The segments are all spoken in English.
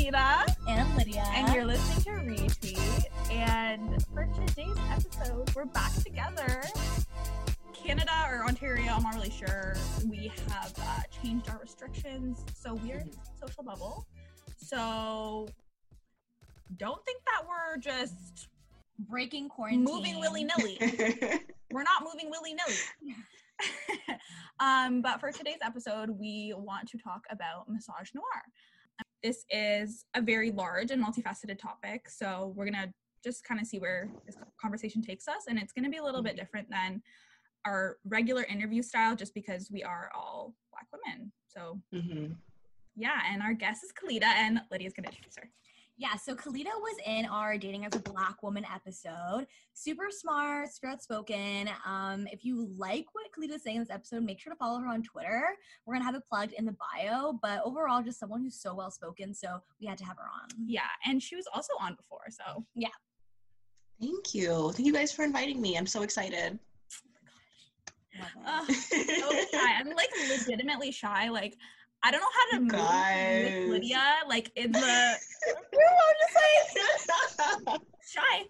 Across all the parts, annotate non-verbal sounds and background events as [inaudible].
Christina. And Lydia. And you're listening to Retweet. And for today's episode, we're back together. Canada or Ontario, I'm not really sure. We have uh, changed our restrictions. So we're in social bubble. So don't think that we're just breaking quarantine. moving willy nilly. [laughs] we're not moving willy nilly. [laughs] um, but for today's episode, we want to talk about misogynoir. This is a very large and multifaceted topic, so we're gonna just kind of see where this conversation takes us, and it's gonna be a little bit different than our regular interview style, just because we are all Black women. So, mm-hmm. yeah, and our guest is Kalita, and Lydia's gonna introduce her. Yeah, so Kalita was in our Dating as a Black Woman episode. Super smart, super outspoken. Um, if you like what Kalita's saying in this episode, make sure to follow her on Twitter. We're gonna have it plugged in the bio, but overall, just someone who's so well spoken, so we had to have her on. Yeah, and she was also on before, so yeah. Thank you. Thank you guys for inviting me. I'm so excited. Oh uh, so [laughs] shy. I'm like legitimately shy. Like I don't know how to move with Lydia, like in the [laughs] I'm just like [laughs] shy.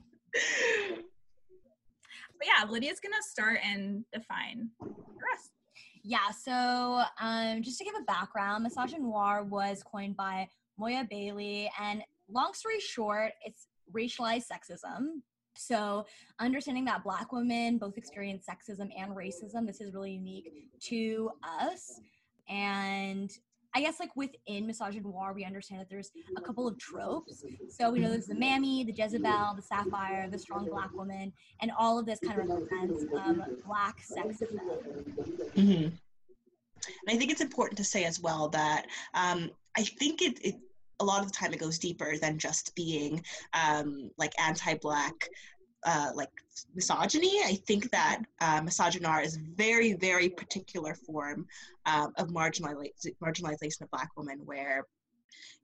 But yeah, Lydia's gonna start and define the rest. Yeah, so um, just to give a background, Misogynoir was coined by Moya Bailey, and long story short, it's racialized sexism. So, understanding that Black women both experience sexism and racism, this is really unique to us. And I guess like within Misogynoir, we understand that there's a couple of tropes. So we know there's the mammy, the Jezebel, the sapphire, the strong black woman, and all of this kind of represents um, black sexism. Mm-hmm. And I think it's important to say as well that um, I think it, it a lot of the time it goes deeper than just being um, like anti-black uh, like misogyny. I think that uh, misogynoir is very, very particular form um, of marginalization, marginalization of Black women, where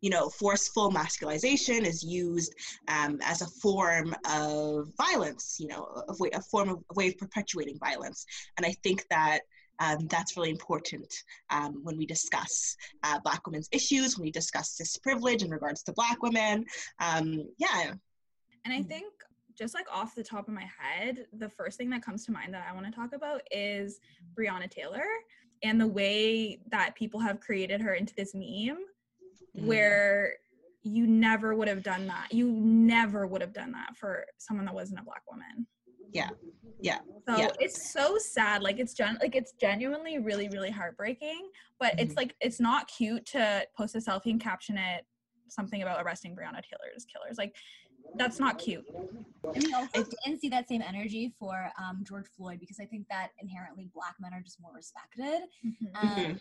you know forceful masculization is used um, as a form of violence. You know, a, way, a form of a way of perpetuating violence. And I think that um, that's really important um, when we discuss uh, Black women's issues, when we discuss this privilege in regards to Black women. Um, yeah. And I think just like off the top of my head, the first thing that comes to mind that I want to talk about is Breonna Taylor and the way that people have created her into this meme mm. where you never would have done that. You never would have done that for someone that wasn't a black woman. Yeah. Yeah. So yeah. it's so sad. Like it's gen like it's genuinely really, really heartbreaking. But mm-hmm. it's like it's not cute to post a selfie and caption it something about arresting Breonna Taylor's killers. Like that's not cute. I we also didn't see that same energy for um, George Floyd because I think that inherently black men are just more respected. Mm-hmm. Um,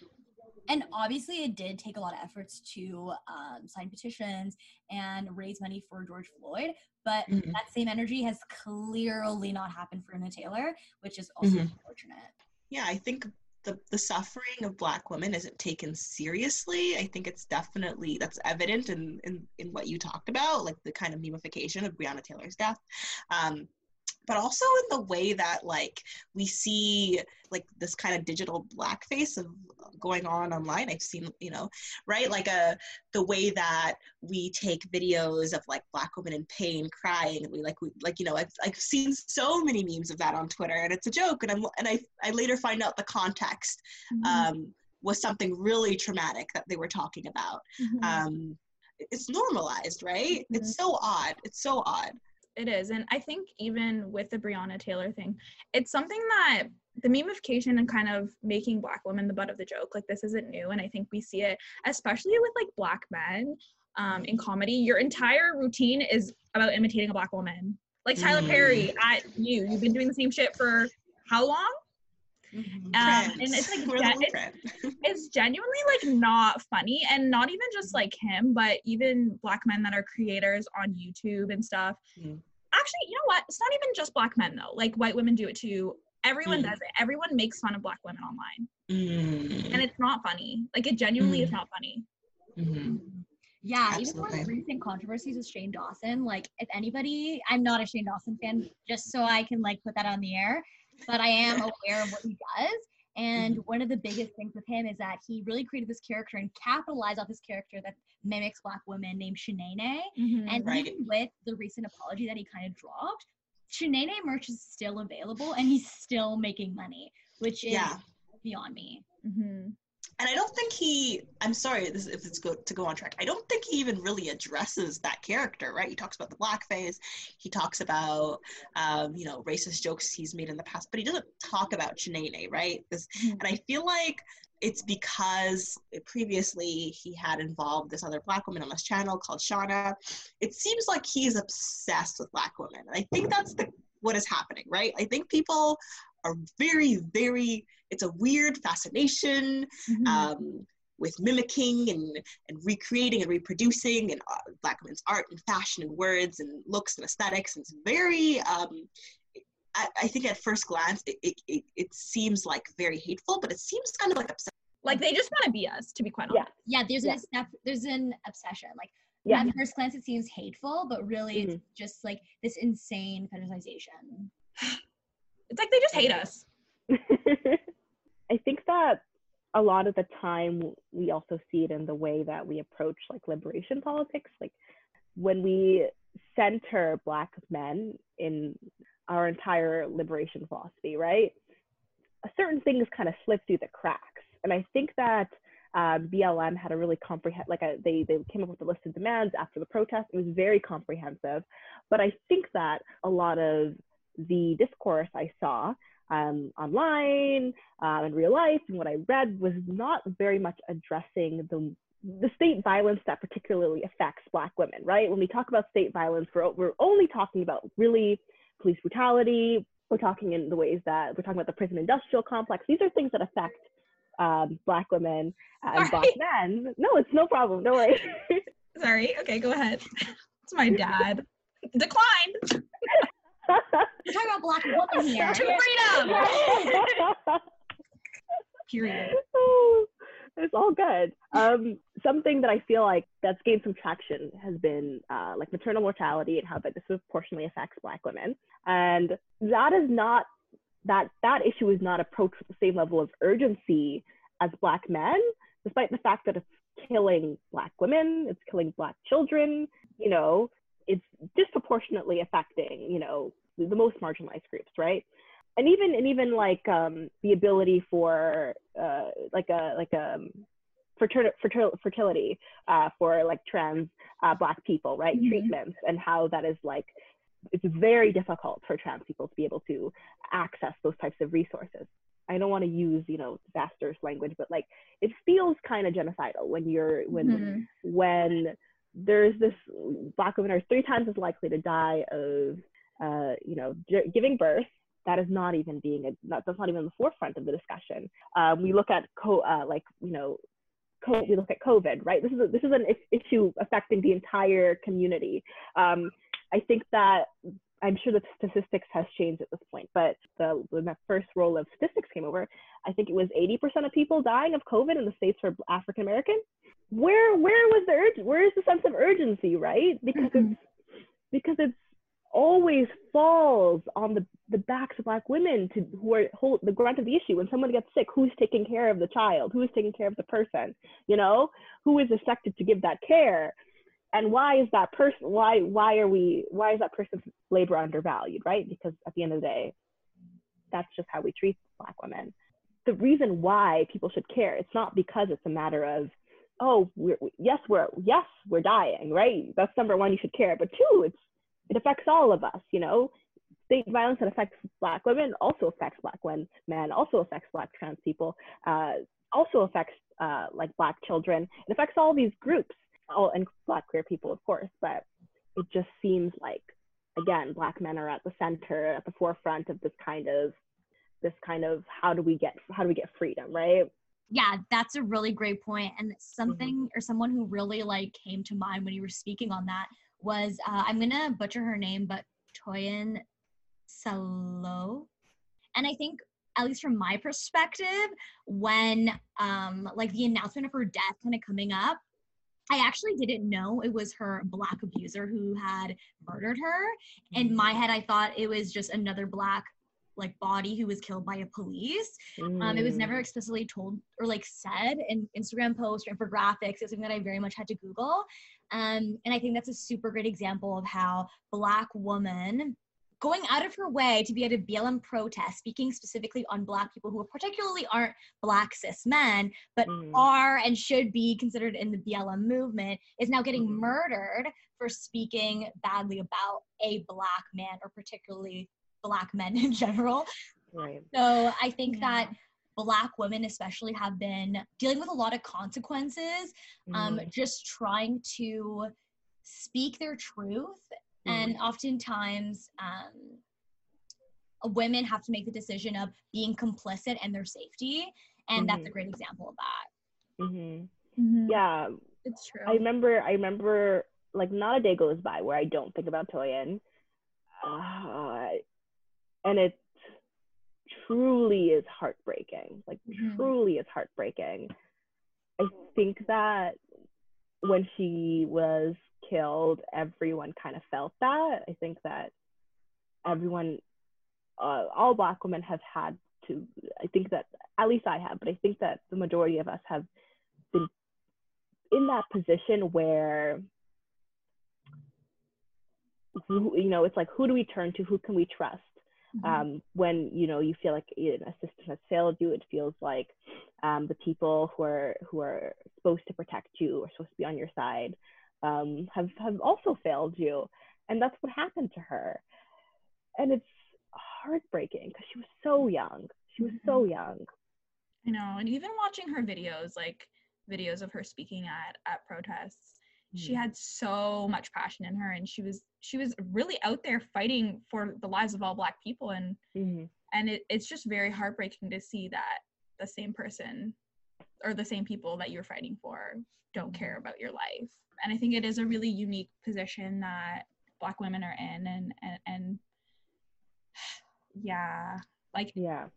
and obviously, it did take a lot of efforts to um, sign petitions and raise money for George Floyd. But mm-hmm. that same energy has clearly not happened for Anna Taylor, which is also mm-hmm. unfortunate. Yeah, I think the, the suffering of black women isn't taken seriously. I think it's definitely that's evident in, in in what you talked about like the kind of memification of breonna taylor's death. Um, but also in the way that like we see like this kind of digital blackface of going on online i've seen you know right like a uh, the way that we take videos of like black women in pain crying and we like we like you know i've, I've seen so many memes of that on twitter and it's a joke and i'm and i i later find out the context mm-hmm. um was something really traumatic that they were talking about mm-hmm. um it's normalized right mm-hmm. it's so odd it's so odd it is. And I think even with the Breonna Taylor thing, it's something that the memification and kind of making black women the butt of the joke, like this isn't new. And I think we see it, especially with like black men um, in comedy. Your entire routine is about imitating a black woman. Like Tyler mm. Perry at you. You've been doing the same shit for how long? Mm-hmm. Um, and it's like [laughs] gen- it's, [laughs] it's, genuinely like not funny and not even just like him but even black men that are creators on youtube and stuff mm. actually you know what it's not even just black men though like white women do it too everyone mm. does it everyone makes fun of black women online mm. and it's not funny like it genuinely is mm. not funny mm-hmm. Yeah, Absolutely. even one recent controversies with Shane Dawson. Like, if anybody, I'm not a Shane Dawson fan, just so I can like put that on the air but I am aware of what he does. And one of the biggest things with him is that he really created this character and capitalized off this character that mimics black women named Shanae. Mhm. And Right. even with the recent apology that he kind of dropped, Shanae merch is still available and he's still making money, which is Yeah. beyond me. Mhm. And I don't think he. I'm sorry this, if it's go, to go on track. I don't think he even really addresses that character, right? He talks about the blackface. He talks about, um, you know, racist jokes he's made in the past, but he doesn't talk about Shanae, right? This, Mhm. and I feel like it's because previously he had involved this other black woman on his channel called Shauna. It seems like he's obsessed with black women. And I think that's the what is happening, right? I think people are very, very. It's a weird fascination Mhm. um, with mimicking and, and recreating and reproducing and uh, black women's art and fashion and words and looks and aesthetics. And it's very, um, I, I think at first glance, it, it, it, it seems like very hateful, but it seems kind of like upset. like they just want to be us, to be quite Yeah. honest. Yeah, yeah there's Yeah. an obsess- there's an obsession. Like Yeah. at first glance it seems hateful, but really Mm-hmm. it's just like this insane fetishization. [sighs] [sighs] [sighs] It's like they just hate us. [laughs] I think that a lot of the time we also see it in the way that we approach like liberation politics. Like when we center Black men in our entire liberation philosophy, right? Certain things kind of slip through the cracks. And I think that um, BLM had a really comprehensive, like a, they, they came up with a list of demands after the protest. It was very comprehensive. But I think that a lot of the discourse I saw um, online, um, in real life, and what I read was not very much addressing the the state violence that particularly affects Black women. Right? When we talk about state violence, we're we're only talking about really police brutality. We're talking in the ways that we're talking about the prison industrial complex. These are things that affect um, Black women and Black men. No, it's no problem. Don't worry. [laughs] Sorry. Okay, go ahead. [laughs] It's my [laughs] dad. Declined. We're talking about black women here. To freedom. [laughs] Period. [laughs] It's all good. Um, something that I feel like that's gained some traction has been uh, like maternal mortality and how that disproportionately affects Black women, and that is not that that issue is not approached with the same level of urgency as Black men, despite the fact that it's killing Black women, it's killing Black children. You know, it's disproportionately affecting you know the most marginalized groups, right? and even and even like um, the ability for uh, like a like a fertil- fertil- fertility uh, for like trans uh, black people right Mhm. treatments and how that is like it's very difficult for trans people to be able to access those types of resources i don't want to use you know disastrous language but like it feels kind of genocidal when you're when Mhm. when there's this black women are three times as likely to die of uh, you know gi- giving birth. That is not even being a, that's not even the forefront of the discussion. Um, we look at co- uh, like you know co- we look at covid right? This is a, this is an is- issue affecting the entire community. Um, i think that i'm sure the statistics has changed at this point but the when that first roll of statistics came over i think it was 80% of people dying of covid in the states were african american where where was the urge where is the sense of urgency right? Because Mhm. it's because it's always falls on the the backs of black women to who are hold the grunt of the issue. When someone gets sick who's taking care of the child? Who is taking care of the person? You know who is expected to give that care? And why is that person why why are we why is that person's labor undervalued right? Because at the end of the day that's just how we treat black women. The reason why people should care it's not because it's a matter of oh we're yes we're yes we're dying right? That's number one you should care. But two it's it affects all of us you know? State violence that affects black women also affects black men men also affects black trans people uh, also affects uh, like black children. It affects all these groups all and black queer people of course but it just seems like again black men are at the center at the forefront of this kind of this kind of how do we get how do we get freedom right yeah that's a really great point and something or someone who really like came to mind when you were speaking on that was uh, i'm gonna butcher her name but toyin salau. And i think at least from my perspective when um like the announcement of her death kind of coming up I actually didn't know it was her black abuser who had murdered her. In my head, I thought it was just another black like body who was killed by a police. Um, it was never Mm. explicitly told or like said in Instagram posts or infographics. It's something that I very much had to Google. Um, and I think that's a super great example of how Black woman going out of her way to be at a BLM protest, speaking specifically on Black people who particularly aren't Black cis men, but Mhm. are and should be considered in the BLM movement, is now getting Mhm. murdered for speaking badly about a Black man or particularly Black men in general. Right. So I think Yeah. that Black women, especially, have been dealing with a lot of consequences, um, Mhm. just trying to speak their truth. And oftentimes, um, women have to make the decision of being complicit and their safety. And that's a Mhm. great example of that. Mhm. Mhm. Yeah, it's true. I remember. I remember. Like, not a day goes by where I don't think about Toyin, uh, and it truly is heartbreaking. Like, Mhm. truly is heartbreaking. I think that when she was killed, everyone kind of felt that. I think that everyone, uh, all Black women have had to. I think that at least I have, but I think that the majority of us have been in that position where who, you know it's like who do we turn to who can we trust Mhm. um, when you know you feel like a system has failed you it feels like um, the people who are who are supposed to protect you or supposed to be on your side um, have have also failed you. And that's what happened to her. And it's heartbreaking because she was so young. She was so young. I know, and even watching her videos, like videos of her speaking at at protests, she Mhm. had so much passion in her, and she was she was really out there fighting for the lives of all Black people, and Mhm. and it, it's just very heartbreaking to see that the same person or the same people that you're fighting for don't care about your life. And I think it is a really unique position that Black women are in, and and, and [sighs] yeah, like yeah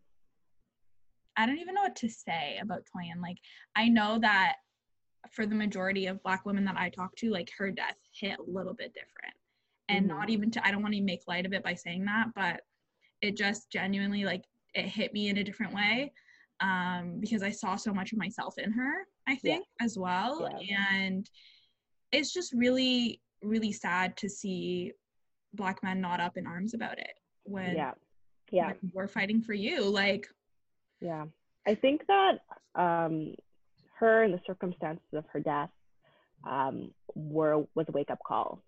I don't even know what to say about Toyin. Like, I know that for the majority of Black women that I talk to, like, her death hit a little bit different. And Mhm. not even to, I don't want to make light of it by saying that, but it just genuinely, like, it hit me in a different way um, because I saw so much of myself in her, I think, as well. Yeah. And it's just really, really sad to see Black men not up in arms about it when, yeah yeah when we're fighting for you. Like, Yeah, I think that um, her and the circumstances of her death um, were was a wake up call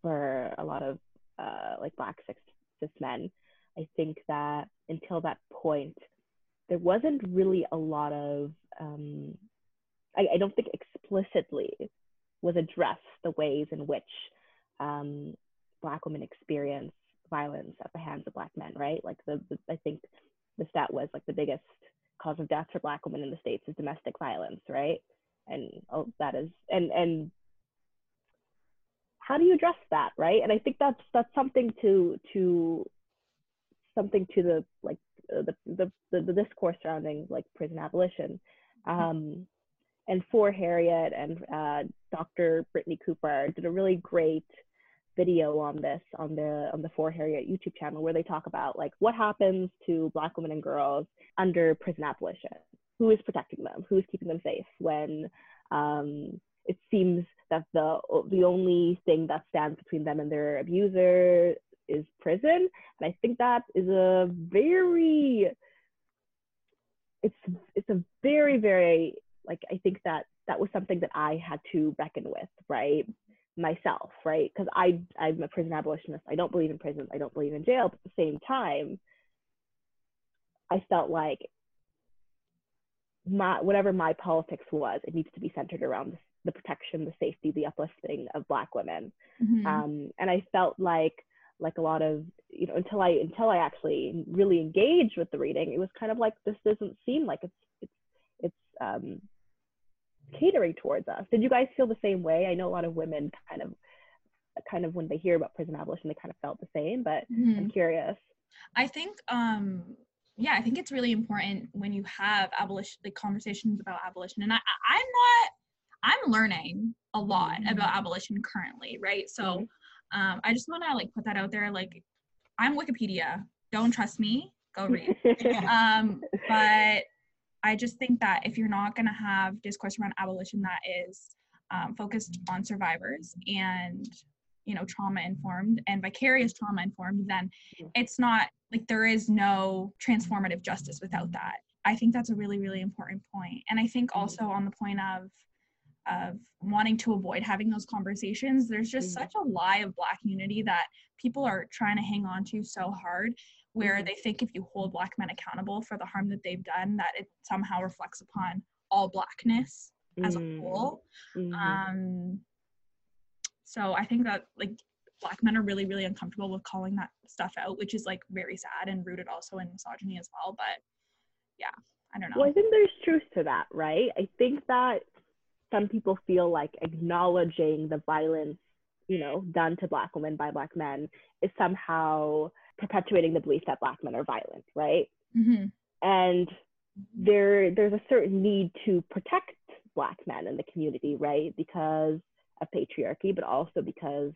for a lot of uh, like black cis, cis men. I think that until that point, there wasn't really a lot of um, I, I don't think explicitly was addressed the ways in which um, black women experience violence at the hands of black men, right? Like the, the I think the stat was like the biggest cause of death for black women in the states is domestic violence right? And oh, that is and and how do you address that right? And i think that's that's something to to something to the like uh, the, the the the discourse surrounding like prison abolition. Um and for harriet and uh, dr brittney cooper did a really great video on this on the on the For Harriet YouTube channel where they talk about like what happens to black women and girls under prison abolition. Who is protecting them? Who is keeping them safe when um, it seems that the the only thing that stands between them and their abuser is prison? And I think that is a very it's it's a very very like I think that that was something that I had to reckon with, right? Myself, right? Because I I'm a prison abolitionist. I don't believe in prisons. I don't believe in jail. But at the same time, I felt like my whatever my politics was, it needs to be centered around the, protection, the safety, the uplifting of Black women. mhm. Um, and I felt like like a lot of you know until I until I actually really engaged with the reading, it was kind of like this doesn't seem like it's it's it's um, catering towards us. Did you guys feel the same way? I know a lot of women kind of kind of when they hear about prison abolition they kind of felt the same, but Mhm. I'm curious. I think um yeah, I think it's really important when you have abolition like conversations about abolition. And I I'm not I'm learning a lot Mhm. about abolition currently, right? So Mhm. um I just wanna like put that out there. Like I'm Wikipedia. Don't trust me. go read. [laughs] um, but I just think that if you're not going to have discourse around abolition that is um, focused on survivors and you know trauma informed and vicarious trauma informed then it's not like there is no transformative justice without that i think that's a really really important point. and i think also on the point of of wanting to avoid having those conversations there's just Mhm. such a lie of black unity that people are trying to hang on to so hard where Mhm. they think if you hold black men accountable for the harm that they've done that it somehow reflects upon all blackness as a Mm, whole mhm. um so i think that like black men are really really uncomfortable with calling that stuff out which is like very sad and rooted also in misogyny as well but yeah i don't know Well, I think there's truth to that, right? I think that some people feel like acknowledging the violence, you know, done to Black women by Black men is somehow perpetuating the belief that Black men are violent, right? hmm And there, there's a certain need to protect Black men in the community, right? Because of patriarchy, but also because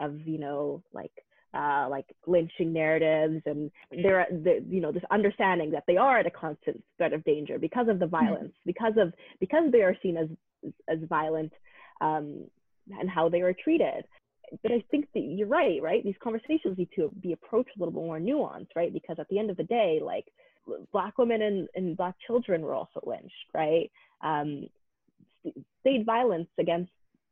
of, you know, like uh, like lynching narratives and there the you know this understanding that they are at a constant threat of danger because of the violence because of because they are seen as as violent um, and how they are treated but i think that you're right right? These conversations need to be approached a little bit more nuanced right? Because at the end of the day like black women and, and black children were also lynched right? Um, state violence against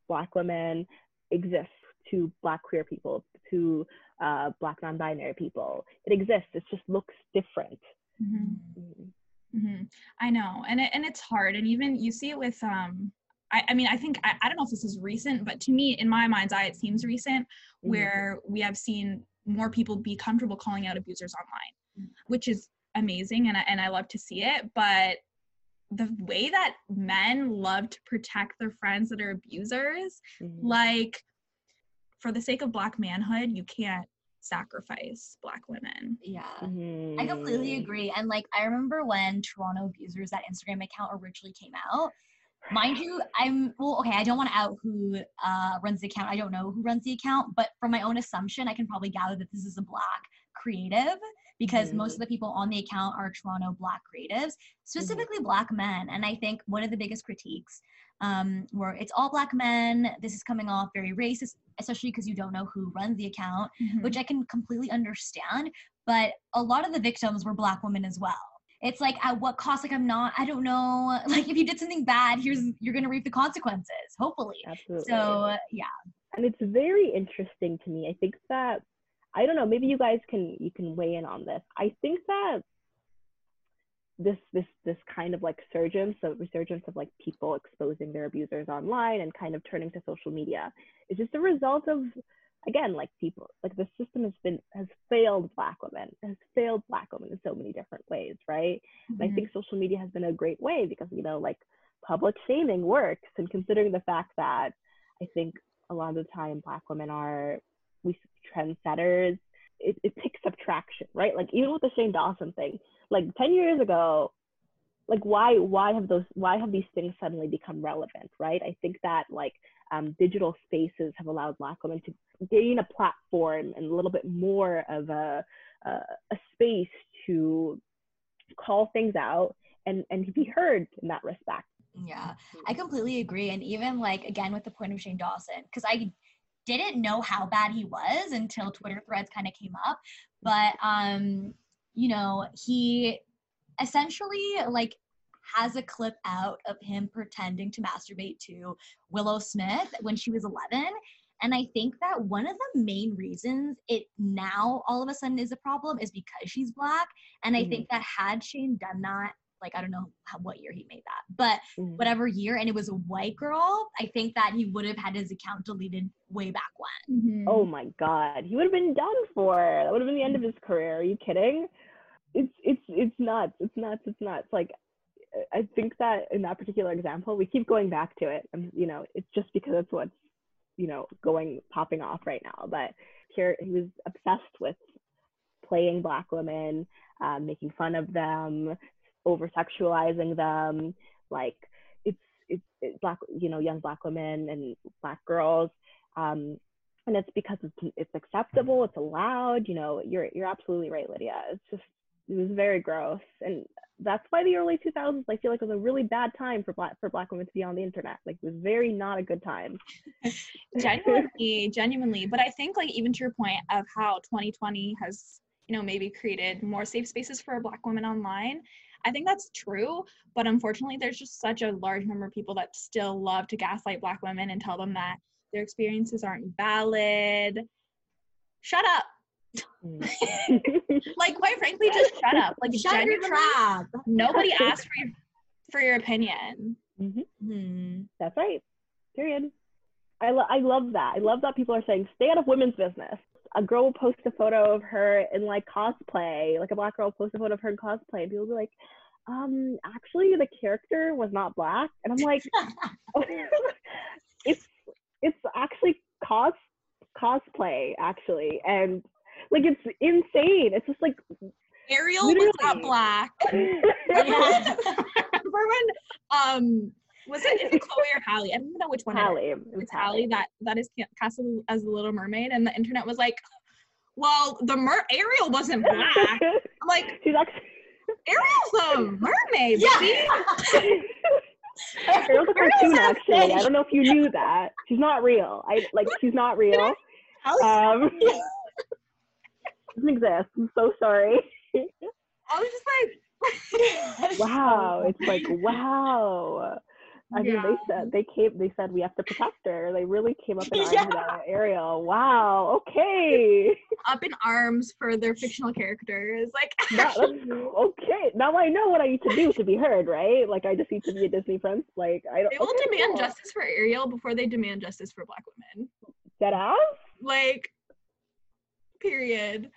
black women exists to black queer people to uh, black non-binary people. It exists it just looks different. Hmm Mhm. hmm I know, and it, and it's hard, and even you see it with um. I, I mean, I think I, I don't know if this is recent, but to me, in my mind's eye, it seems recent, Mhm. where we have seen more people be comfortable calling out abusers online, which is amazing, and I, and I love to see it. But the way that men love to protect their friends that are abusers, Mhm. like for the sake of black manhood, you can't sacrifice black women. Yeah. Mhm. I completely agree. And like I remember when Toronto Abusers that Instagram account originally came out. Mind you, I'm well, okay, I don't want to out who uh, runs the account. I don't know who runs the account, but from my own assumption, I can probably gather that this is a black creative because most of the people on the account are Toronto black creatives, specifically black men. And I think one of the biggest critiques um, where it's all black men, this is coming off very racist, especially because you don't know who runs the account which I can completely understand. But a lot of the victims were black women as well. It's like at what cost? Like I'm not. I don't know. [laughs] Like if you did something bad, here's you're gonna reap the consequences. Hopefully. absolutely So yeah. and it's very interesting to me i think that i don't know maybe you guys can you can weigh in on this i think that this this this kind of like surgence of resurgence of like people exposing their abusers online and kind of turning to social media is just a result of again like people like the system has been has failed black women has failed black women in so many different ways right and I think social media has been a great way because, you know, like public shaming works. And considering the fact that I think a lot of the time Black women are we trendsetters, it, it picks up traction, right? Like even with the Shane Dawson thing, like 10 years ago, like why why have those why have these things suddenly become relevant, right? I think that like um, digital spaces have allowed Black women to gain a platform and a little bit more of a a, a space to call things out and and be heard in that respect. Yeah, I completely agree. And even like again with the point of Shane Dawson, because I didn't know how bad he was until Twitter threads kind of came up. But um, you know, he essentially like has a clip out of him pretending to masturbate to Willow Smith when she was 11. And I think that one of the main reasons it now all of a sudden is a problem is because she's black. And I Mhm. think that had Shane done that, like I don't know how, what year he made that, but Mhm. whatever year, and it was a white girl, I think that he would have had his account deleted way back when. Mhm. Oh my god, he would have been done for. That would have been the end of his career. Are you kidding? It's it's it's nuts. It's nuts. It's nuts. Like I think that in that particular example, we keep going back to it. And you know, it's just because it's what's you know going popping off right now. But here he was obsessed with playing black women, um, making fun of them, over sexualizing them. Like it's it's, it's black you know young black women and black girls. Um, and it's because it's it's acceptable, it's allowed. You know, you're you're absolutely right, Lydia. It's just it was very gross, and that's why the early 2000s I feel like was a really bad time for black for black women to be on the internet. Like it was very not a good time. [laughs] genuinely, genuinely. But I think like even to your point of how 2020 has you know maybe created more safe spaces for black women online. I think that's true, but unfortunately, there's just such a large number of people that still love to gaslight black women and tell them that their experiences aren't valid. Shut up. Mm. [laughs] like quite frankly, just shut up. Like Shut your trap. nobody asked for your for your opinion. Mhm. Hmm. That's right. Period. I, lo- I love that. I love that people are saying stay out of women's business. A girl will post a photo of her in like cosplay, like a black girl will post a photo of her in cosplay, and people will be like, um, actually the character was not black. And I'm like, [laughs] [laughs] it's it's actually cos cosplay actually. And like it's insane. It's just like Ariel was not black. [laughs] Remember when um was it is it Chloe or Halle? I don't even know which one. it is. Halle. It was It's Halle that that is ca- cast as the Little Mermaid, and the internet was like, "Well, the mer Ariel wasn't black." I'm like, [laughs] She's actually Ariel's a mermaid. Yeah. [laughs] Ariel's a cartoon not actually. I don't know if you knew that. She's not real. I like she's not real. Halle, Um doesn't exist. I'm so sorry. I was just like, [laughs] Wow. It's like wow. I mean Yeah. they said they came they said we have to protect her. They really came up in [laughs] arms Yeah. about Ariel. Wow, okay. up in arms for their fictional characters. Like, [laughs] okay. Now I know what I need to do to be heard, right? Like I just need to be a Disney prince. Like I don't they will okay, demand cool. justice for Ariel before they demand justice for Black women. Dead ass? like period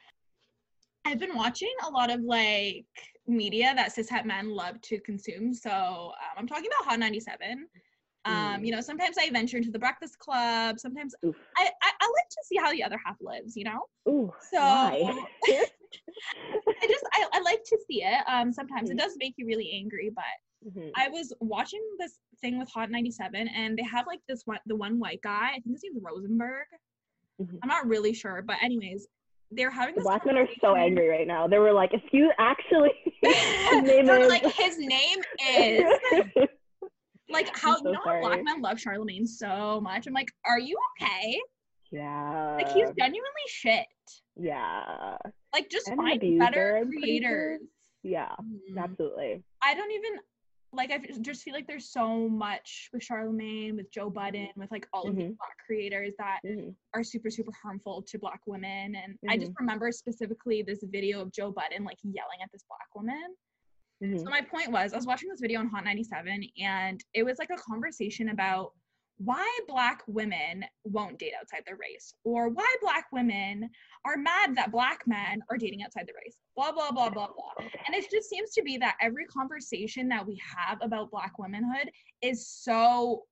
i've been watching a lot of like media that cishet men love to consume so um, i'm talking about hot 97 um Mm. you know sometimes i venture into the breakfast club sometimes I, I i like to see how the other half lives you know Ooh. so [laughs] i just I, I like to see it um sometimes it Mm. does make you really angry but Mhm. I was watching this thing with Hot 97 and they have like this one the one white guy, I think his name's Rosenberg. Mhm. I'm not really sure, but anyways, they're having The this black men are so angry right now. They were like, if you actually [laughs] [laughs] name is like his name is [laughs] like how I'm so you know sorry. black men love Charlemagne so much. I'm like, are you okay? Yeah. Like he's genuinely shit. yeah. Like just And an find better sure. creators. Yeah. Mm. Absolutely. I don't even like I just feel like there's so much with Charlemagne, with Joe Budden, with like all of these Mhm. black creators that Mhm. are super super harmful to black women and i just Mm-hmm. remember specifically this video of joe budden like yelling at this black woman so my point was i was watching this video on hot 97 and it was like a conversation about why black women won't date outside their race or why black women are mad that black men are dating outside the race blah blah blah blah blah and it just seems to be that every conversation that we have about black womanhood is so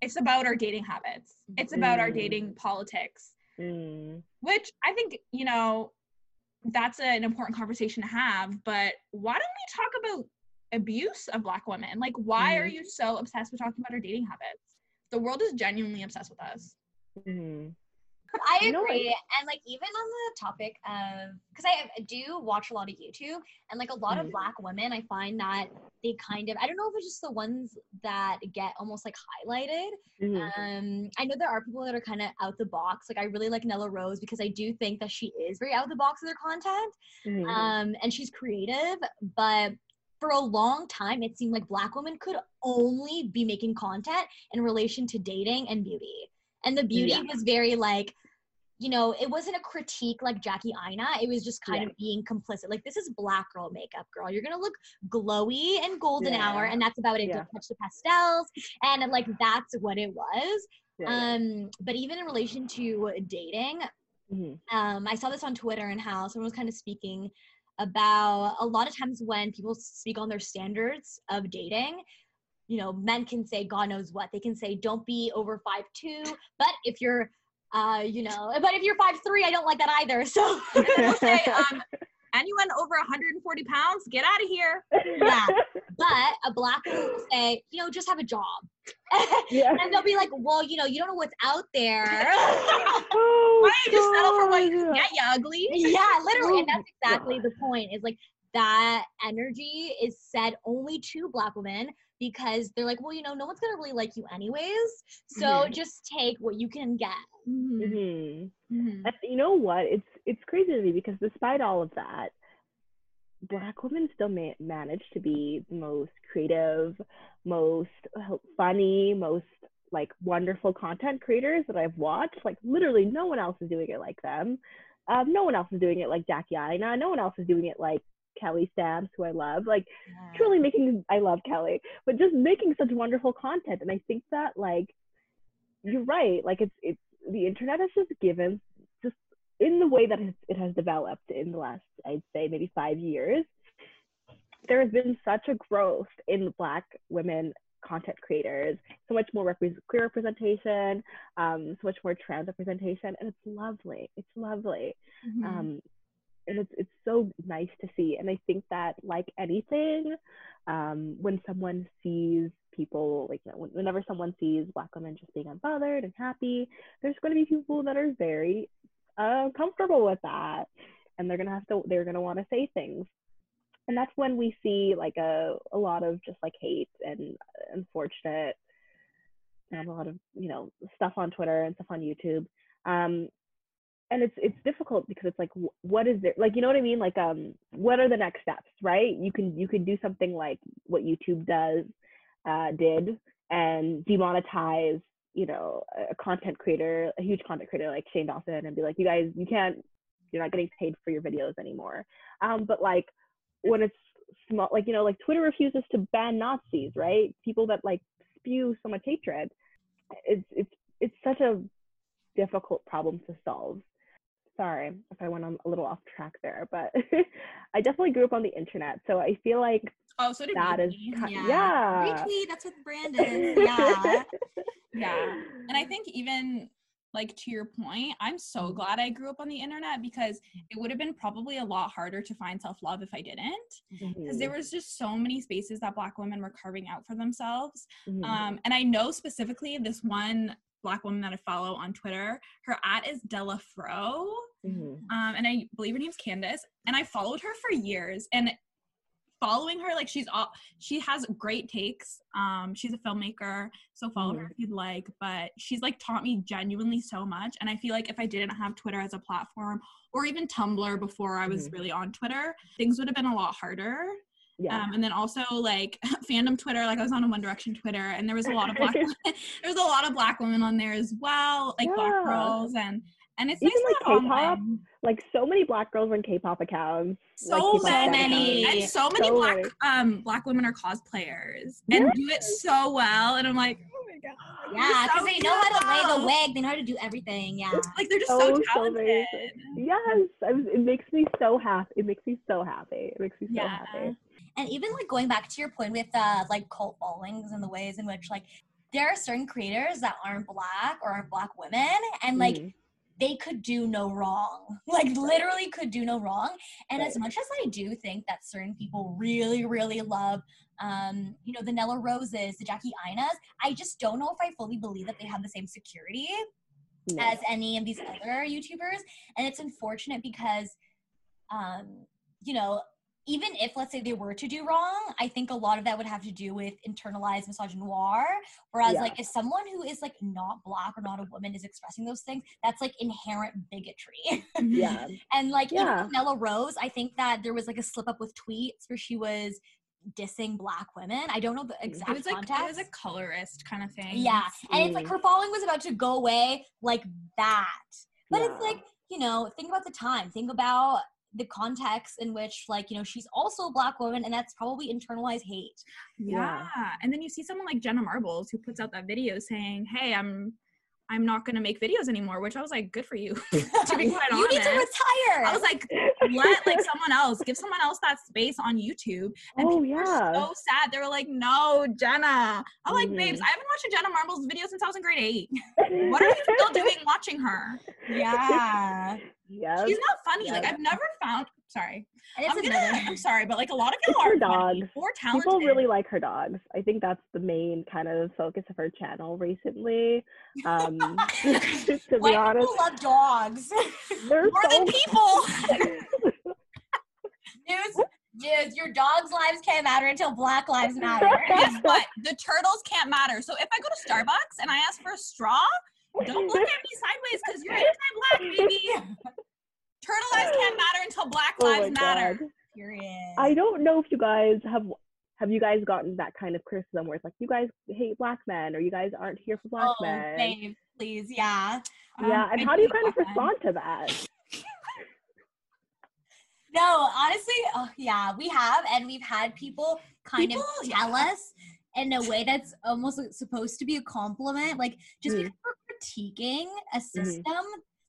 it's about our dating habits it's about our Mm. dating politics Mm. which I think, you know, that's an important conversation to have. But why don't we talk about abuse of Black women? Like, why are Mhm. you so obsessed with talking about our dating habits? The world is genuinely obsessed with us. Mhm. I You know, agree. and like even on the topic of because I do watch a lot of YouTube and like a lot of Mhm. black women, I find that they kind of I don't know if it's just the ones that get almost like highlighted. Mhm. Um, I know there are people that are kind of out the box. Like I really like Nella Rose because I do think that she is very out the box with her content. Mhm. Um, and she's creative, but for a long time it seemed like black women could only be making content in relation to dating and beauty. And the beauty Yeah. was very like you know, it wasn't a critique like Jackie Aina. It was just kind Yeah. of being complicit. Like, this is black girl makeup, girl. You're gonna look glowy and golden hour, and that's about it. Yeah. Don't touch the pastels, and like that's what it was. Yeah, yeah. Um, but even in relation to dating, Mhm. um, I saw this on Twitter and how someone was kind of speaking about a lot of times when people speak on their standards of dating, you know, men can say God knows what. They can say don't be over five two, but if you're, uh, you know, but if you're five three, I don't like that either. So [laughs] they'll say, um, anyone over 140 pounds, get out of here. [laughs] yeah, but a black woman will say, you know, just have a job. [laughs] Yeah. and they'll be like, well, you know, you don't know what's out there. [laughs] Oh, Why don't you just settle for what you can get, you ugly? yeah, literally, and that's oh, exactly the point. Is like that energy is said only to black women because they're like, well, you know, no one's gonna really like you anyways. So Mhm. just take what you can get. Mhm. Mhm. Mhm. You know what? It's it's crazy to me because despite all of that, black women still ma- manage to be the most creative, most uh, funny, most like wonderful content creators that I've watched. Like literally, no one else is doing it like them. Um, no one else is doing it like Jackie Aina. No one else is doing it like Kelly Stamps, who I love. Like truly making I love Kelly, but just making such wonderful content. And I think that like you're right. Like it's it's the internet has just given just in the way that it has developed in the last I'd say maybe five years. There has been such a growth in Black women content creators, so much more repre- queer representation, um, so much more trans representation, and it's lovely. It's lovely Mhm. um, and it's it's so nice to see. And I think that like anything, um, when someone sees people like you know, whenever someone sees black women just being unbothered and happy, there's going to be people that are very uh, comfortable with that, and they're gonna have to they're gonna want to say things. And that's when we see like a, a lot of just like hate and unfortunate and a lot of you know stuff on Twitter and stuff on YouTube. Um, and it's it's difficult because it's like what is there like you know what I mean? Like um what are the next steps right? You can you can do something like what YouTube does uh, did and demonetize you know a content creator a huge content creator like Shane Dawson and be like you guys you can't you're not getting paid for your videos anymore. Um but like when it's small like you know like Twitter refuses to ban Nazis right? People that like spew so much hatred it's it's it's such a difficult problem to solve sorry if I went on a little off track there, but [laughs] I definitely grew up on the internet, so I feel like Oh, so did that is we. ki- Yeah. yeah. Retweet, that's what the brand is. [laughs] Yeah. Yeah. And I think even like to your point, I'm so glad I grew up on the internet because it would have been probably a lot harder to find self-love if I didn't. Because there Mhm, was just so many spaces that black women were carving out for themselves. mhm. Um, and I know specifically this one black woman that I follow on Twitter. Her at is Della Fro. Mhm. um, and I believe her name's Candace, and I followed her for years. And following her, like she's all she has great takes. Um, she's a filmmaker, so follow her if you'd like. But she's like taught me genuinely so much, and I feel like if I didn't have Twitter as a platform or even Tumblr before I was Mhm. really on Twitter, things would have been a lot harder. yeah. Um, and then also like [laughs] fandom Twitter, like I was on a One Direction Twitter, and there was a lot of [laughs] black women, [laughs] there was a lot of black women on there as well, like black girls, and and it's Even, nice like, K-pop, online like so many black girls run K-pop accounts. like, so K-pop many. accounts. and so many So black many. um black women are cosplayers and do it so well and i'm like oh my god Yeah, because so they know how to lay the wig, they know how to do everything. Yeah. like they're just So, so, so talented amazing. Yes, it makes me so happy. It makes me so happy. It makes me so Yeah. happy. And even like going back to your point with uh like cult followings and the ways in which like there are certain creators that aren't black or aren't black women and like Mhm. They could do no wrong. [laughs] Like literally could do no wrong. And as much as I do think that certain people really, really love um, you know, the Nella Roses, the Jackie Ainas, I just don't know if I fully believe that they have the same security No. as any of these other YouTubers. And it's unfortunate because, um, you know, even if let's say they were to do wrong, I think a lot of that would have to do with internalized misogynoir. Whereas Yeah. like if someone who is like not black or not a woman is expressing those things, that's like inherent bigotry. yeah. [laughs] and like even Yeah. Nella Rose, I think that there was like a slip up with tweets where she was dissing black women. I don't know the exact it was like context. it was a colorist kind of thing Yeah, and it's like Mm. her following was about to go away like that. But it's like, you know, think about the time. Think about the context in which, like, you know, she's also a black woman, and that's probably internalized hate. yeah. and then you see someone like jenna marbles who puts out that video saying hey i'm i'm not going to make videos anymore which i was like good for you [laughs] to be [laughs] quite you need to retire. i was like let [laughs] like someone else. Give someone else that space on youtube. And Oh, people were yeah. so sad. They were like no jenna. I'm like babes Mhm. i haven't watched a jenna marbles video since i was in grade eight. [laughs] What are you still doing watching her? Yeah. [laughs] Yeah. she's not funny. Like i've never found sorry I'm, gonna. I'm sorry but like a lot of y'all are dogs. or talented People really like her dogs. I think that's the main kind of focus of her channel recently. Um, [laughs] [laughs] to be White honest, people love dogs. [laughs] more so than people news your dog's lives can't matter until Black Lives Matter. Guess what? The turtles can't matter. So if I go to Starbucks and I ask for a straw, don't look at me sideways because you're anti-black, baby. Turtle lives can't [gasps] matter until Black Oh Lives my matter. God. Period. I don't know if you guys have have you guys gotten that kind of criticism where it's like you guys hate black men or you guys aren't here for black oh, men. babe, please, yeah. Yeah, Um, and I how do you kind of black men. respond to that? [laughs] No, honestly, oh, yeah, we have, and we've had people kind People, of tell yeah. us in a way that's almost like supposed to be a compliment, like just Mhm. because we're critiquing a system.